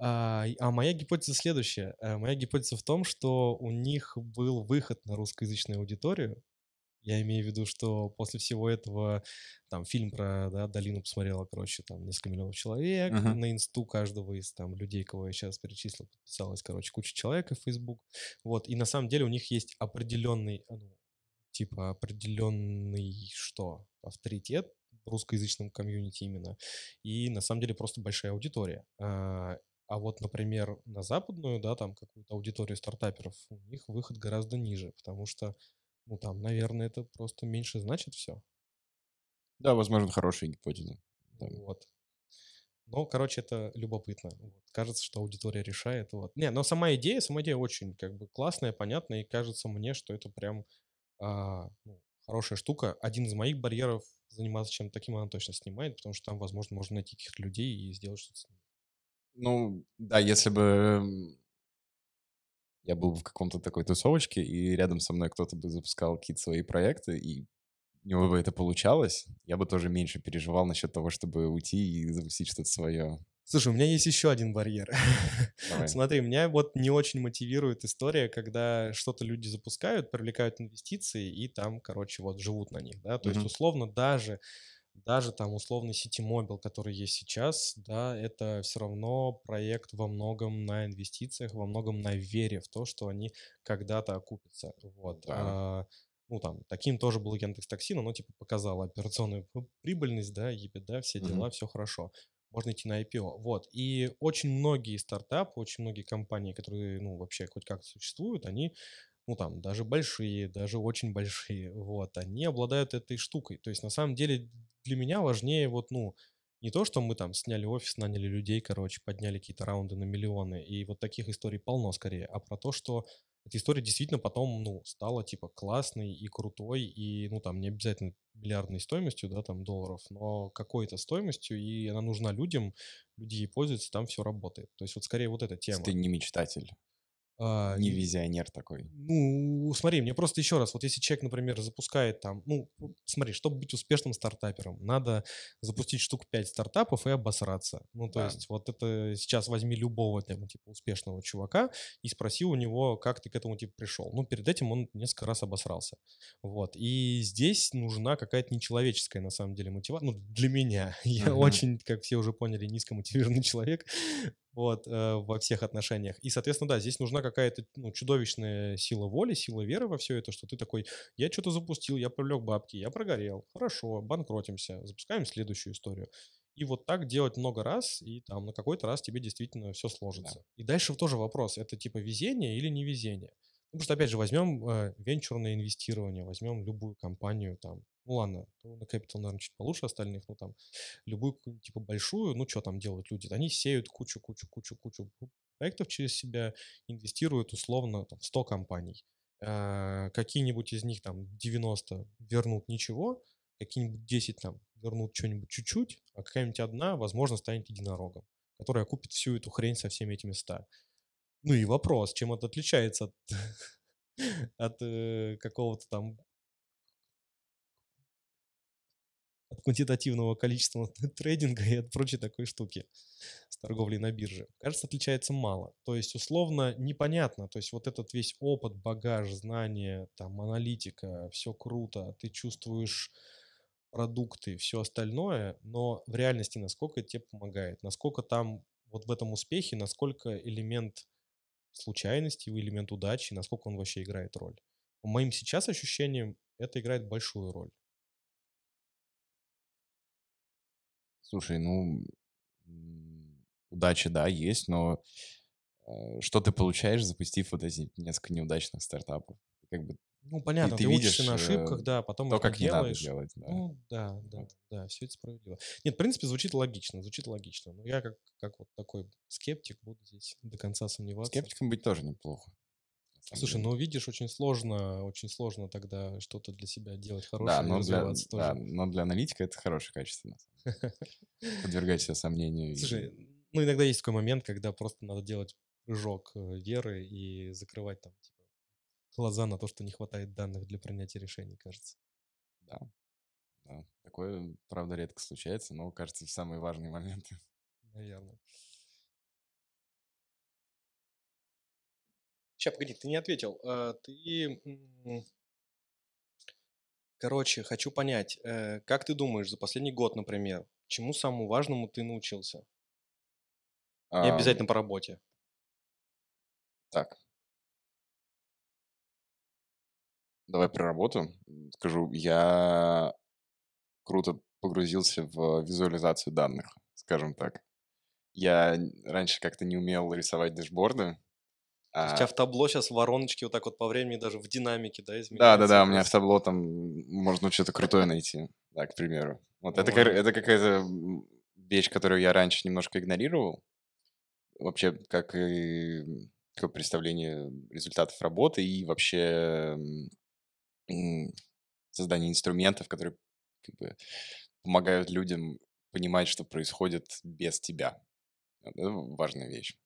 А, а моя гипотеза следующая. Э, моя гипотеза в том, что у них был выход на русскоязычную аудиторию, я имею в виду, что после всего этого, там, фильм про да, долину посмотрела, короче, там, несколько миллионов человек, uh-huh. на инсту каждого из там людей, кого я сейчас перечислил, подписалась, короче, куча человек в Facebook. Вот, и на самом деле у них есть определенный, ну, типа, определенный, что, авторитет в русскоязычном комьюнити именно, и на самом деле просто большая аудитория. А, а вот, например, на западную, да, там какую-то аудиторию стартаперов, у них выход гораздо ниже, потому что ну, там, наверное, это просто меньше значит все. Да, возможно, хорошая гипотеза. Да. Вот. Но, короче, это любопытно. Вот. Кажется, что аудитория решает. Вот. Не, но сама идея, сама идея очень как бы классная, понятная, и кажется мне, что это прям а, ну, хорошая штука. Один из моих барьеров заниматься чем-то таким она точно снимает, потому что там, возможно, можно найти каких-то людей и сделать что-то с ними. Ну, да, если бы я был в каком-то такой тусовочке, и рядом со мной кто-то бы запускал какие-то свои проекты, и у него бы это получалось, я бы тоже меньше переживал насчет того, чтобы уйти и запустить что-то свое. Слушай, у меня есть еще один барьер. Давай. Смотри, меня вот не очень мотивирует история, когда что-то люди запускают, привлекают инвестиции и там, короче, вот живут на них, да. То mm-hmm. есть условно даже даже там условный City Mobile, который есть сейчас, да, это все равно проект во многом на инвестициях, во многом на вере в то, что они когда-то окупятся. Вот. Да. А, ну, там, таким тоже был Яндекс Такси, но, ну, типа, показал операционную прибыльность, да, EBITDA, все дела, mm-hmm. все хорошо. Можно идти на IPO. Вот. И очень многие стартапы, очень многие компании, которые, ну, вообще хоть как-то существуют, они ну там даже большие, даже очень большие, вот, они обладают этой штукой. То есть на самом деле для меня важнее вот, ну, Не то, что мы там сняли офис, наняли людей, короче, подняли какие-то раунды на миллионы, и вот таких историй полно скорее, а про то, что эта история действительно потом, ну, стала, типа, классной и крутой, и, ну, там, не обязательно миллиардной стоимостью, да, там, долларов, но какой-то стоимостью, и она нужна людям, люди ей пользуются, там все работает. То есть вот скорее вот эта тема. Ты не мечтатель. А, Не визионер такой. Ну, смотри, мне просто еще раз, вот если человек, например, запускает там, ну, смотри, чтобы быть успешным стартапером, надо запустить штук 5 стартапов и обосраться. Ну, то Да. есть вот это сейчас возьми любого, там, типа, успешного чувака и спроси у него, как ты к этому, типа, пришел. Ну, перед этим он несколько раз обосрался. Вот. И здесь нужна какая-то нечеловеческая, на самом деле, мотивация. Ну, для меня. Я очень, как все уже поняли, низкомотивированный человек вот, э, во всех отношениях. И, соответственно, да, здесь нужна какая-то ну, чудовищная сила воли, сила веры во все это, что ты такой, я что-то запустил, я привлек бабки, я прогорел, хорошо, банкротимся, запускаем следующую историю. И вот так делать много раз, и там на какой-то раз тебе действительно все сложится. И дальше тоже вопрос, это типа везение или не везение? Ну, потому что, опять же, возьмем э, венчурное инвестирование, возьмем любую компанию там, ну ладно, на Capital, наверное, чуть получше остальных, ну там, любую типа большую, ну что там делают люди? Они сеют кучу-кучу-кучу-кучу проектов через себя, инвестируют условно там, в 100 компаний. Э, Какие-нибудь из них там 90 вернут ничего, какие-нибудь 10 там вернут что-нибудь чуть-чуть, а какая-нибудь одна, возможно, станет единорогом, которая купит всю эту хрень со всеми этими 100. Ну и вопрос, чем это отличается от, от э, какого-то там квантитативного количества трейдинга и от прочей такой штуки с торговлей на бирже. Кажется, отличается мало. То есть, условно, непонятно. То есть, вот этот весь опыт, багаж, знания, там, аналитика, все круто, ты чувствуешь продукты, все остальное, но в реальности насколько это тебе помогает, насколько там вот в этом успехе, насколько элемент случайности, элемент удачи, насколько он вообще играет роль. По моим сейчас ощущениям, это играет большую роль. Слушай, ну, удача, да, есть, но э, что ты получаешь, запустив вот эти несколько неудачных стартапов? Как бы Ну, понятно, ты ты, учишься видишь, на ошибках, э, да, потом то, как не надо делаешь. делать, да. Ну, да, да, Вот. да, все это справедливо. Нет, в принципе, звучит логично, звучит логично. Но я как, как вот такой скептик буду здесь до конца сомневаться. Скептиком быть тоже неплохо. Слушай, ну видишь, очень сложно, очень сложно тогда что-то для себя делать Да, хорошее и но для, развиваться да, тоже. но для аналитика это хорошее качество. Подвергать себя сомнению. Слушай, ну иногда есть такой момент, когда просто надо делать прыжок э, веры и закрывать там типа, глаза на то, что не хватает данных для принятия решений, кажется. Да, да. Такое, правда, редко случается, но, кажется, в самые важные моменты. Наверное. Сейчас, погоди, ты не ответил. А, Ты, короче, хочу понять, э, как ты думаешь, за последний год, например, чему самому важному ты научился? Не Ам, обязательно по работе. Так. Давай про работу. Скажу, я круто погрузился в визуализацию данных, скажем так. Я раньше как-то не умел рисовать дэшборды. Есть у а, тебя в табло сейчас вороночки вот так вот по времени даже в динамике, да, Да, да, изменяются да, у меня в табло там можно что-то крутое найти, да, к примеру. Вот это, это какая-то вещь, которую я раньше немножко игнорировал. Вообще, как и такое представление результатов работы и вообще создание инструментов, которые как бы помогают людям понимать, что происходит без тебя. Это важная вещь,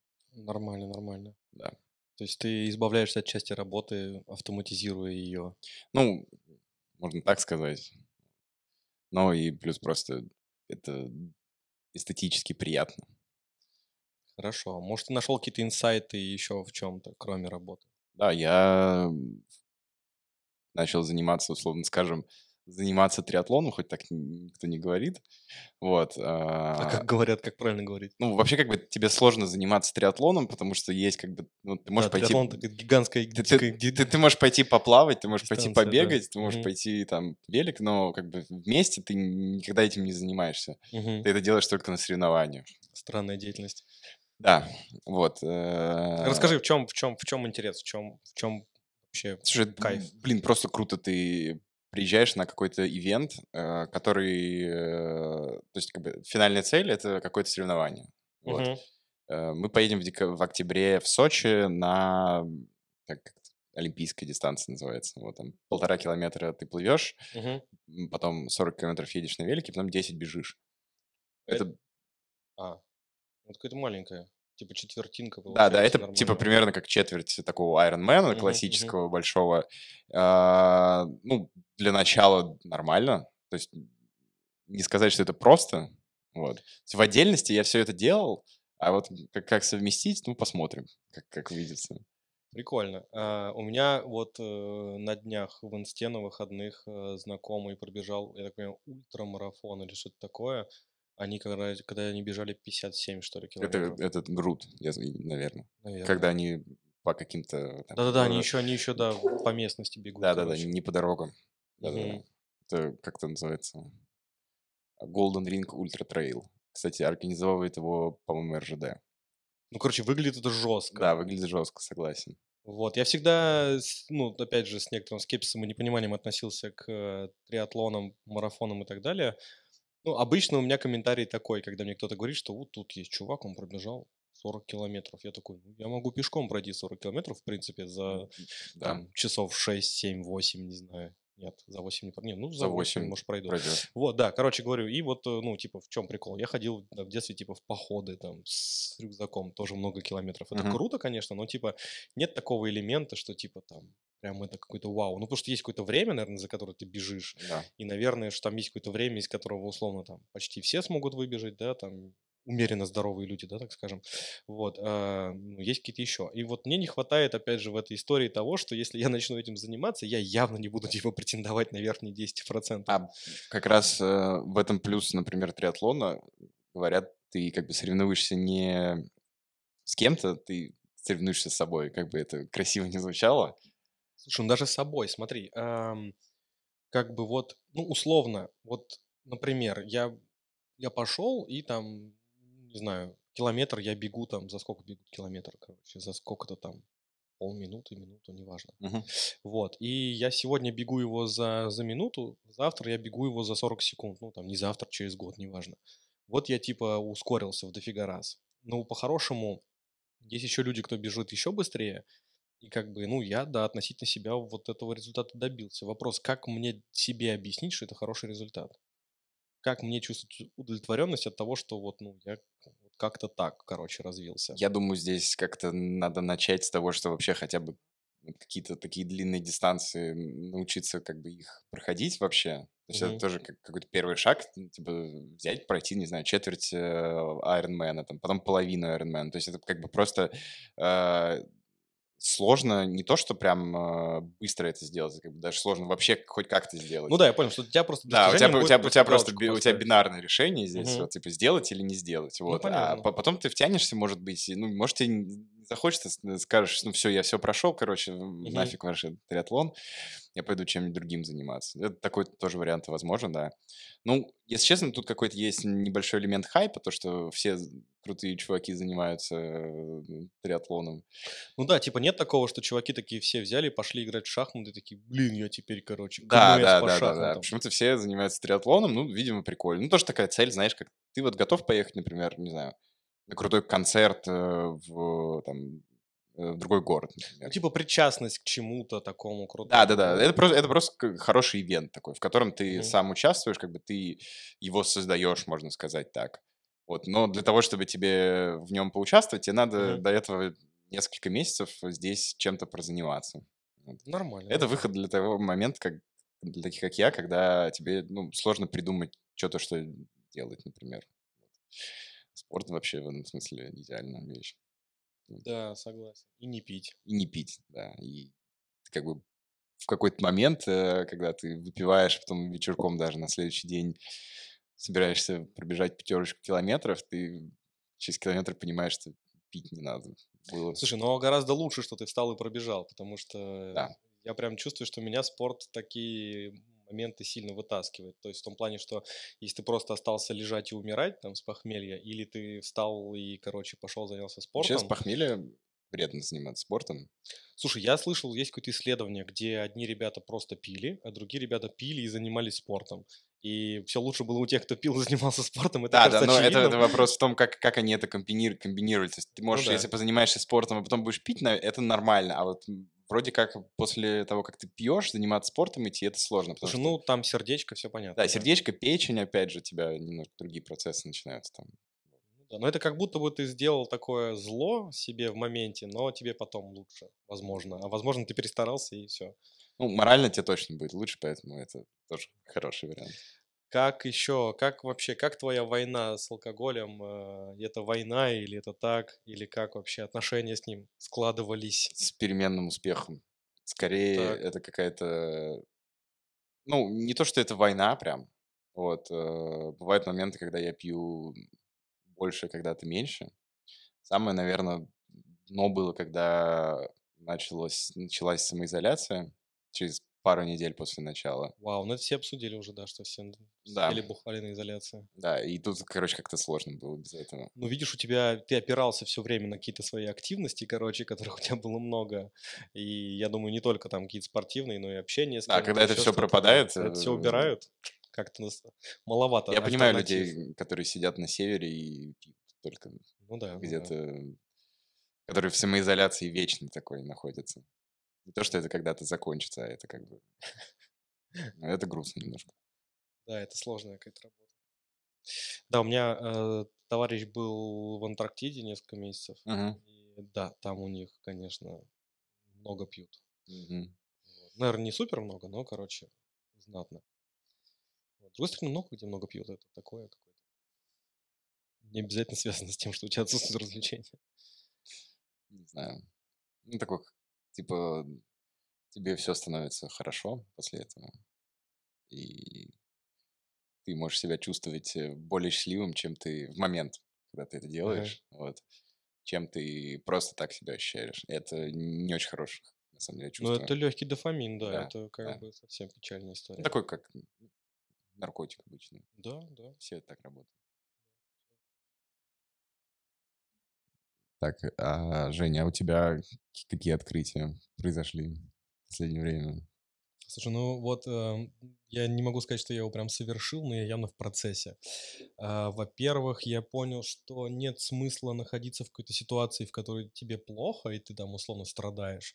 Нормально, нормально. да. То есть ты избавляешься от части работы, автоматизируя ее. Ну, можно так сказать. Но и плюс просто это эстетически приятно. Хорошо. Может, ты нашел какие-то инсайты еще в чем-то, кроме работы? Да, я начал заниматься, условно скажем, заниматься триатлоном, хоть так никто не говорит. Вот. А а, как говорят, как правильно говорить? Ну, вообще, как бы тебе сложно заниматься триатлоном, потому что есть как бы, ну, ты можешь да, пойти... триатлон такая гигантская, Ты, ты- ты- ты можешь пойти поплавать, ты можешь пойти дистанция, да. побегать, ты можешь Мгм. пойти там велик, но как бы вместе ты никогда этим не занимаешься. Мгм. Ты это делаешь только на соревнованиях. Странная деятельность. Да, вот. э, Расскажи, в чем, в чем, в чем интерес, в чем, в чем вообще Слушай, кайф? блин, просто круто ты приезжаешь на какой-то ивент, э, который, э, то есть как бы финальная цель это какое-то соревнование. Вот. Э, Мы поедем в, дека- в октябре в Сочи на как это, олимпийская дистанция называется. Вот там полтора километра ты плывешь, м, потом 40 километров едешь на велике, потом 10 бежишь. Это, А, вот какая-то маленькая, типа четвертинка да, да, это типа нормально. примерно как четверть такого Ironman Мгм, классического большого. А, Ну, для начала нормально. То есть не сказать, что это просто. Вот. В отдельности я все это делал, а вот как, как совместить, ну, посмотрим, как, как видится. Прикольно. А, у меня вот э, на днях в инсте на выходных э, знакомый пробежал, я так понимаю, ультрамарафон или что-то такое. Они когда, когда они бежали 57, что ли, Это, километров, этот груд, наверное. наверное. Когда они по каким-то... там, Да-да-да, они еще, они еще, да, по местности бегут, Да-да-да, не по дорогам. Да-да-да. Это как это называется? Golden Ring Ultra Trail. Кстати, организовывает его, по-моему, РЖД. Ну, короче, выглядит это жестко. Да, выглядит жестко, согласен. Вот, я всегда, ну, опять же, с некоторым скепсисом и непониманием относился к э, триатлонам, марафонам и так далее. Ну, обычно у меня комментарий такой, когда мне кто-то говорит, что вот тут есть чувак, он пробежал 40 километров. Я такой, ну, я могу пешком пройти 40 километров, в принципе, за Да, там, часов 6, 7, 8, не знаю. Нет, за 8 не про- Не, ну, за, За 8, 8 может, пройду. пройдет. Вот, да, короче говорю, и вот, э, ну, типа, в чем прикол? Я ходил в детстве, типа, в походы, там, с рюкзаком, тоже много километров. Это Мгм. круто, конечно, но, типа, нет такого элемента, что, типа, там, прям это какой-то вау. Ну, потому что есть какое-то время, наверное, за которое ты бежишь, Да. и, наверное, что там есть какое-то время, из которого, условно, там, почти все смогут выбежать, да, там, умеренно здоровые люди, да, так скажем. Вот, а, ну, есть какие-то еще. И вот мне не хватает, опять же, в этой истории того, что если я начну этим заниматься, я явно не буду, типа, претендовать на верхние 10%. А как раз э, в этом плюс, например, триатлона, говорят, ты как бы соревнуешься не с кем-то, ты соревнуешься с собой, как бы это красиво не звучало. Слушай, ну даже с собой, смотри, ам, как бы вот, ну, условно, вот, например, я, я пошел и там, не знаю, километр я бегу там, за сколько бегут километр, короче, за сколько-то там, полминуты, минуту, неважно. Мгм. Вот, и я сегодня бегу его за, за минуту, завтра я бегу его за 40 секунд, ну, там, не завтра, через год, неважно. Вот я, типа, ускорился в дофига раз. Ну, по-хорошему, есть еще люди, кто бежит еще быстрее, и как бы, ну, я, да, относительно себя вот этого результата добился. Вопрос, как мне себе объяснить, что это хороший результат? Как мне чувствовать удовлетворенность от того, что вот, ну, я как-то так, короче, развился? Я думаю, здесь как-то надо начать с того, что вообще хотя бы какие-то такие длинные дистанции научиться как бы их проходить вообще. То есть это Мгм. тоже как какой-то первый шаг, типа взять, пройти, не знаю, четверть э, Ironman, там, потом половину Ironman. То есть это как бы просто э, сложно не то, что прям э, быстро это сделать, как бы даже сложно вообще хоть как-то сделать. Ну да, я понял, что у тебя просто Да, у тебя, у тебя, у тебя просто би- у тебя бинарное решение здесь, Мгм. вот, типа сделать или не сделать, вот. а понятно. по- потом ты втянешься, может быть, ну, может тебе захочется, с- скажешь, ну все, я все прошел, короче, Мгм. нафиг ваш триатлон, я пойду чем-нибудь другим заниматься. Это такой тоже вариант возможен, да. Ну, если честно, тут какой-то есть небольшой элемент хайпа, то, что все крутые чуваки занимаются э, триатлоном. Ну да, типа нет такого, что чуваки такие все взяли, пошли играть в шахматы, такие, блин, я теперь, короче, Да, да, по да, да, да. шахматам». Почему-то все занимаются триатлоном, ну, видимо, прикольно. Ну, тоже такая цель, знаешь, как ты вот готов поехать, например, не знаю, на крутой концерт э, в, там, э, в другой город, Ну, например. типа причастность к чему-то такому крутому. Да, да, да. Это просто, это просто хороший ивент такой, в котором ты Мгм. сам участвуешь, как бы ты его создаешь, можно сказать так. Вот. Но для того, чтобы тебе в нем поучаствовать, тебе надо Мгм. до этого несколько месяцев здесь чем-то прозаниматься. Нормально. Это выход для того момента, как для таких, как я, когда тебе ну, сложно придумать что-то, что делать, например. Спорт вообще в этом смысле идеальная вещь. Да, согласен. И не пить. И не пить, да. И как бы в какой-то момент, э, когда ты выпиваешь, потом вечерком даже на следующий день собираешься пробежать пятерочку километров, ты через километр понимаешь, что пить не надо. Было. Слушай, ну гораздо лучше, что ты встал и пробежал, потому что Да. я прям чувствую, что меня спорт такие моменты сильно вытаскивает. То есть в том плане, что если ты просто остался лежать и умирать там с похмелья, или ты встал и, короче, пошел занялся спортом, похмелья вредно заниматься спортом. Слушай, я слышал, есть какое-то исследование, где одни ребята просто пили, а другие ребята пили и занимались спортом. И все лучше было у тех, кто пил и занимался спортом. Это Да, да, кажется но это, это очевидным. вопрос в том, как, как они это комбинир- комбинировали. То есть ты Ну можешь, если да. позанимаешься спортом, а потом будешь пить, это нормально. А вот вроде как после того, как ты пьешь, заниматься спортом идти, это сложно. Слушай, что, ну там сердечко, все понятно. да, да. сердечко, печень, опять же, у тебя немножко другие процессы начинаются там. Ну да, Но это как будто бы ты сделал такое зло себе в моменте, но тебе потом лучше, возможно. А возможно, ты перестарался и все. Ну, морально тебе точно будет лучше, поэтому это тоже хороший вариант. Как еще, как вообще, как твоя война с алкоголем? э, Это война или это так? Или как вообще отношения с ним складывались? С переменным успехом. Скорее, Так. это какая-то... Ну, не то, что это война прям. Вот. э, Бывают моменты, когда я пью больше, когда-то меньше. Самое, наверное, дно было, когда началось, началась самоизоляция через пару недель после начала. Вау, ну это все обсудили уже, да, что все Да. сидели, бухали на изоляции. Да, и тут, короче, как-то сложно было без этого. Ну, видишь, у тебя, ты опирался все время на какие-то свои активности, короче, которых у тебя было много. И я думаю, не только там какие-то спортивные, но и общение с Да, когда это да. пропадает, это все э, убирают, как-то маловато Я понимаю людей, которые сидят на севере и только Ну да, ну да. где-то, которые в самоизоляции вечной такой находятся. Не то, что это когда-то закончится, а это как бы... ну, Это грустно немножко. Да, это сложная какая-то работа. Да, у меня э, товарищ был в Антарктиде несколько месяцев. Мгм, И да, там у них, конечно, много пьют. мгм. Наверное, не супер много, но, короче, знатно. Вот. С другой стороны, много где много пьют. Это такое какое-то. Не обязательно связано с тем, что у тебя отсутствует развлечение. Не знаю. Ну, такой, типа, тебе все становится хорошо после этого. И ты можешь себя чувствовать э, более счастливым, чем ты в момент, когда ты это делаешь. Вот. Чем ты просто так себя ощущаешь. Это не очень хорошее, на самом деле, Но чувство. это легкий дофамин, да. Да, это как да. бы совсем печальная Ну, история. Такой, как наркотик обычный. Да, да. Все так работают. Так, а, Женя, а у тебя какие открытия произошли в последнее время? Слушай, ну вот эм, я не могу сказать, что я его прям совершил, но я явно в процессе. А, Во-первых, я понял, что нет смысла находиться в какой-то ситуации, в которой тебе плохо, и ты там условно страдаешь,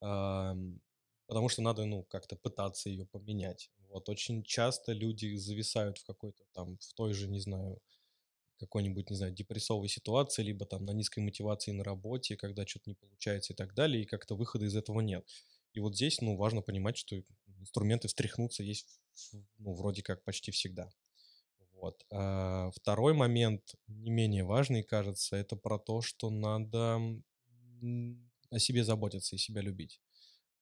ам, потому что надо, ну, как-то пытаться ее поменять. Вот очень часто люди зависают в какой-то там, в той же, не знаю, какой-нибудь, не знаю, депрессовой ситуации, либо там на низкой мотивации на работе, когда что-то не получается и так далее, и как-то выхода из этого нет. И вот здесь, ну, важно понимать, что инструменты встряхнуться есть, ну, вроде как почти всегда. Вот. А второй момент, не менее важный, кажется, это про то, что надо о себе заботиться и себя любить.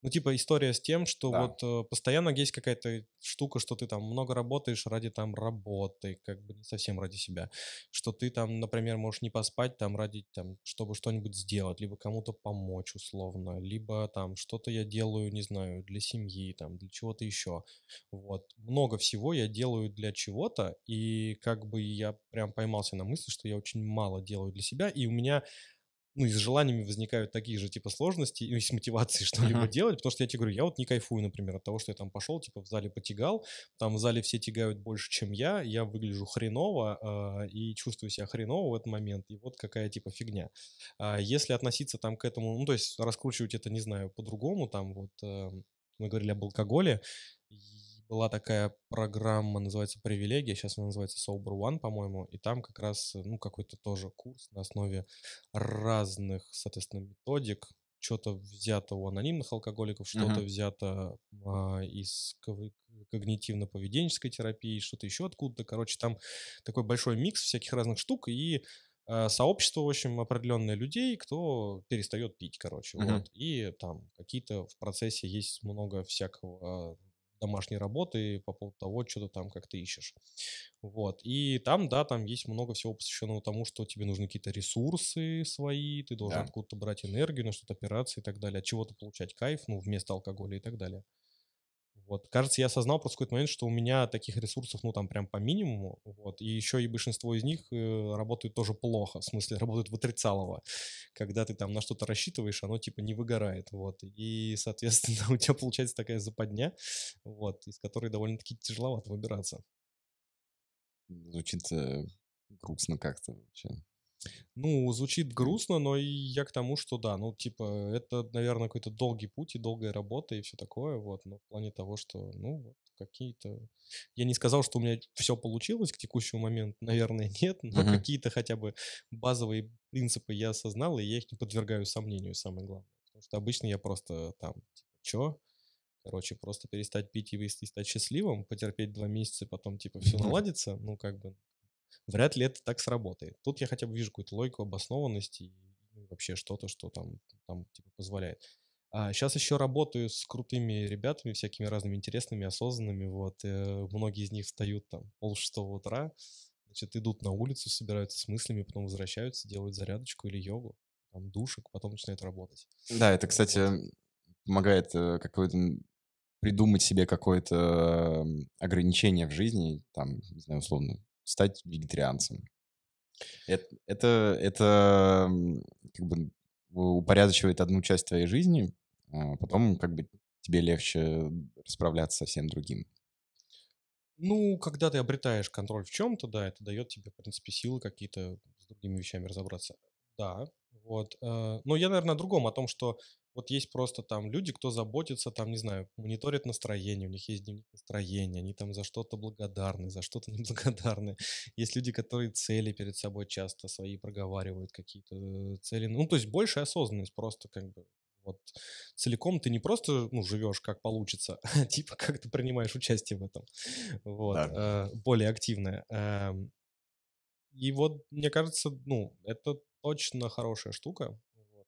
Ну, типа история с тем, что Да. вот э, постоянно есть какая-то штука, что ты там много работаешь ради там работы, как бы не совсем ради себя. Что ты там, например, можешь не поспать там ради там, чтобы что-нибудь сделать, либо кому-то помочь условно, либо там что-то я делаю, не знаю, для семьи, там, для чего-то еще. Вот. Много всего я делаю для чего-то, и как бы я прям поймался на мысли, что я очень мало делаю для себя, и у меня ну, и с желаниями возникают такие же, типа, сложности, и с мотивацией что-либо Мгм. делать, потому что я тебе говорю, я вот не кайфую, например, от того, что я там пошел, типа, в зале потягал, там в зале все тягают больше, чем я, я выгляжу хреново а, и чувствую себя хреново в этот момент, и вот какая, типа, фигня. А если относиться там к этому, ну, то есть раскручивать это, не знаю, по-другому, там вот э, мы говорили об алкоголе, была такая программа, называется «Привилегия», сейчас она называется Sober One, по-моему, и там как раз, э, ну, какой-то тоже курс на основе разных, соответственно, методик, что-то взято у анонимных алкоголиков, что-то Мгм. взято а, из когнитивно-поведенческой терапии, что-то еще откуда-то. Короче, там такой большой микс всяких разных штук и а, сообщество, в общем, определенное людей, кто перестает пить, короче, Мгм. вот. И там какие-то в процессе есть много всякого домашней работы по поводу того, что ты там как ты ищешь. Вот. И там, да, там есть много всего посвященного тому, что тебе нужны какие-то ресурсы свои, ты должен Да. откуда-то брать энергию, на что-то опираться и так далее, от чего-то получать кайф, ну, вместо алкоголя и так далее. Вот. Кажется, я осознал просто в какой-то момент, что у меня таких ресурсов, ну, там, прям по минимуму, вот, и еще и большинство из них э, работают тоже плохо, в смысле, работают в отрицалово. Когда ты там на что-то рассчитываешь, оно, типа, не выгорает, вот. И, соответственно, у тебя получается такая западня, вот, из которой довольно-таки тяжеловато выбираться. Звучит э, грустно как-то вообще. Ну, звучит грустно, но и я к тому, что да, ну, типа, это, наверное, какой-то долгий путь и долгая работа и все такое, вот, но в плане того, что, ну, вот, какие-то... Я не сказал, что у меня все получилось к текущему моменту, наверное, нет, но Мгм. какие-то хотя бы базовые принципы я осознал, и я их не подвергаю сомнению, самое главное. Потому что обычно я просто там, типа, чё? Короче, просто перестать пить и стать счастливым, потерпеть два месяца, потом, типа, все Мгм. наладится, ну, как бы, вряд ли это так сработает. Тут я хотя бы вижу какую-то логику, обоснованность и ну, вообще что-то, что там, там типа, позволяет. А сейчас еще работаю с крутыми ребятами, всякими разными интересными, осознанными. Вот э, многие из них встают там пол шестого утра, значит, идут на улицу, собираются с мыслями, потом возвращаются, делают зарядочку или йогу, там душек, потом начинают работать. Да, это, кстати, Вот. помогает э, какой-то придумать себе какое-то ограничение в жизни, там, не знаю, условно, стать вегетарианцем. Это, это, это как бы упорядочивает одну часть твоей жизни, а потом как бы тебе легче расправляться со всем другим. Ну, когда ты обретаешь контроль в чем-то, да, это дает тебе, в принципе, силы какие-то с другими вещами разобраться. Да, вот. э, Но я, наверное, о другом, о том, что вот есть просто там люди, кто заботится, там, не знаю, мониторят настроение, у них есть дневник настроения, они там за что-то благодарны, за что-то неблагодарны. Есть люди, которые цели перед собой часто свои проговаривают, какие-то э, цели. Ну, то есть большая осознанность просто как бы вот целиком ты не просто, ну, живешь как получится, а типа как ты принимаешь участие в этом. Вот. Да. э, Более активное. Эм, И вот, мне кажется, ну, это точно хорошая штука.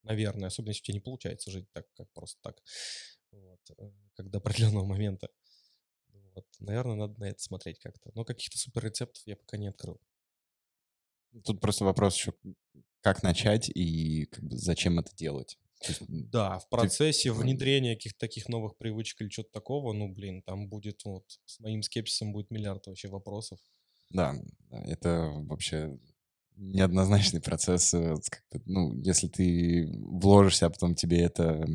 Наверное, особенно если у тебя не получается жить так, как просто так. Вот. э, Как до определенного момента. Вот. Наверное, надо на это смотреть как-то. Но каких-то супер рецептов я пока не открыл. Тут просто вопрос еще, как начать и как бы зачем это делать. Есть, Да, в ты- процессе м, внедрения каких-то таких новых привычек или что-то такого, ну, блин, там будет вот с моим скепсисом будет миллиард вообще вопросов. Да, это вообще неоднозначный процесс. э, Ну, если ты вложишься, а потом тебе это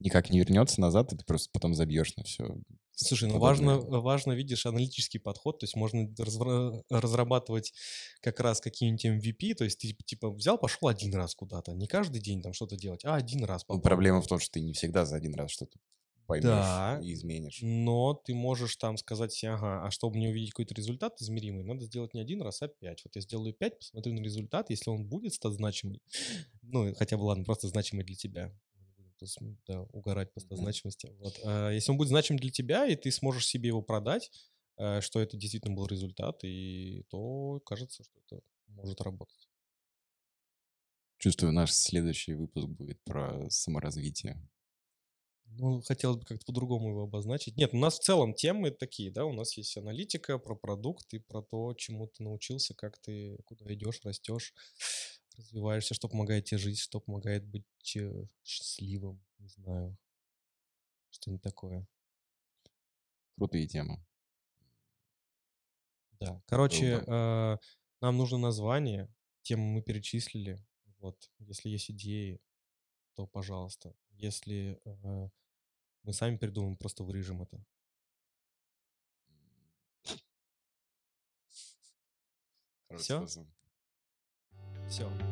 никак не вернется назад, ты просто потом забьешь на все. Слушай, ну важно, важно, видишь, аналитический подход, то есть можно разра- разрабатывать как раз какие-нибудь MVP, то есть ты типа взял, пошел один раз куда-то, не каждый день там что-то делать, а один раз попробовал. Проблема в том, что ты не всегда за один раз что-то поймешь Да. и изменишь. Но ты можешь там сказать себе, ага, а чтобы мне увидеть какой-то результат измеримый, надо сделать не один раз, а пять. Вот я сделаю пять, посмотрю на результат, если он будет стать значимый, ну, хотя бы, ладно, просто значимый для тебя. Да, угорать по значимости. Вот. А если он будет значим для тебя, и ты сможешь себе его продать, э, что это действительно был результат, и то кажется, что это может работать. Чувствую, наш следующий выпуск будет про саморазвитие. Ну, хотелось бы как-то по-другому его обозначить. Нет, у нас в целом темы такие, да, у нас есть аналитика про продукт и про то, чему ты научился, как ты куда идешь, растешь, развиваешься, что помогает тебе жить, что помогает быть э, счастливым, не знаю, что-нибудь такое. Крутые темы. Да, короче, Круто. э, нам нужно название, тему мы перечислили, вот, если есть идеи, то пожалуйста. Если э, мы сами придумаем, просто вырежем это. Способ. Все.